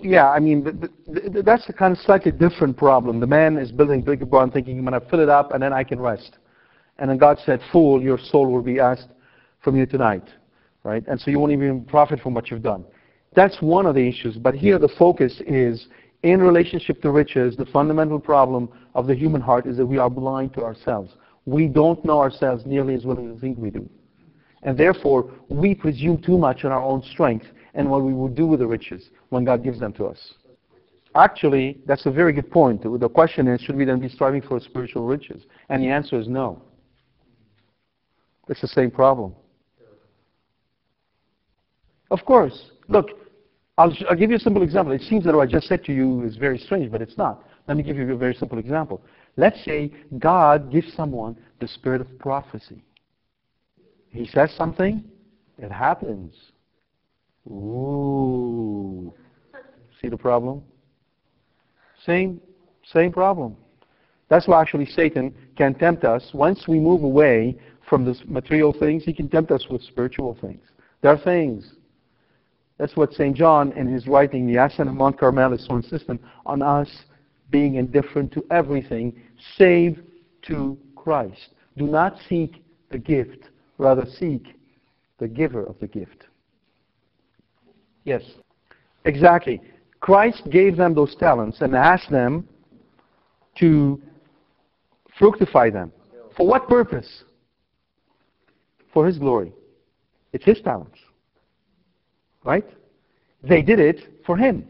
yeah, I mean, th- th- th- that's a kind of slightly different problem. The man is building bigger barn thinking, I'm going to fill it up and then I can rest. And then God said, Fool, your soul will be asked from you tonight. Right? And so you won't even profit from what you've done. That's one of the issues. But here the focus is in relationship to riches, the fundamental problem of the human heart is that we are blind to ourselves. We don't know ourselves nearly as well as we think we do. And therefore, we presume too much on our own strength and what we will do with the riches when God gives them to us. Actually, that's a very good point. The question is, should we then be striving for spiritual riches? And the answer is no. It's the same problem. Of course. Look, I'll, I'll give you a simple example. It seems that what I just said to you is very strange, but it's not. Let me give you a very simple example. Let's say God gives someone the spirit of prophecy. He says something, it happens. Ooh. See the problem? Same, same problem. That's why actually Satan can tempt us. Once we move away from the material things, he can tempt us with spiritual things. There are things. That's what St. John, in his writing, The Ascent of Mount Carmel, is so insistent on us being indifferent to everything save to Christ. Do not seek the gift, rather seek the giver of the gift. Yes, exactly. Christ gave them those talents and asked them to fructify them. For what purpose? For His glory. It's His talents. Right? They did it for Him.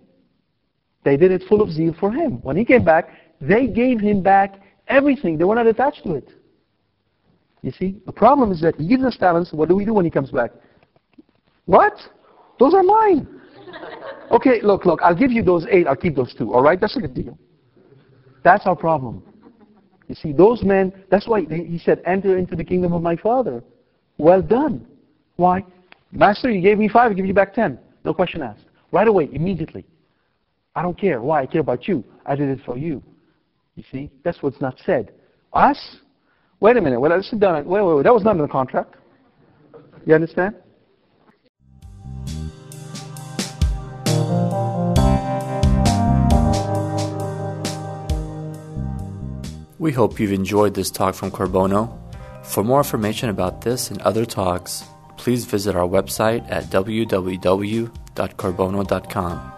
They did it full of zeal for Him. When He came back, they gave Him back everything. They were not attached to it. You see? The problem is that He gives us talents. What do we do when He comes back? What? Those are mine. Okay, look, look, I'll give you those eight, I'll keep those two, all right? That's a good deal. That's our problem. You see, those men, that's why he said, enter into the kingdom of my Father. Well done. Why? Master, you gave me five, I give you back ten. No question asked. Right away, immediately. I don't care. Why? I care about you. I did it for you. You see? That's what's not said. Us? Wait a minute. Well, let's sit down. Wait, wait, wait. That was not in the contract. You understand? We hope you've enjoyed this talk from Qorbono. For more information about this and other talks, please visit our website at www.qorbono.com.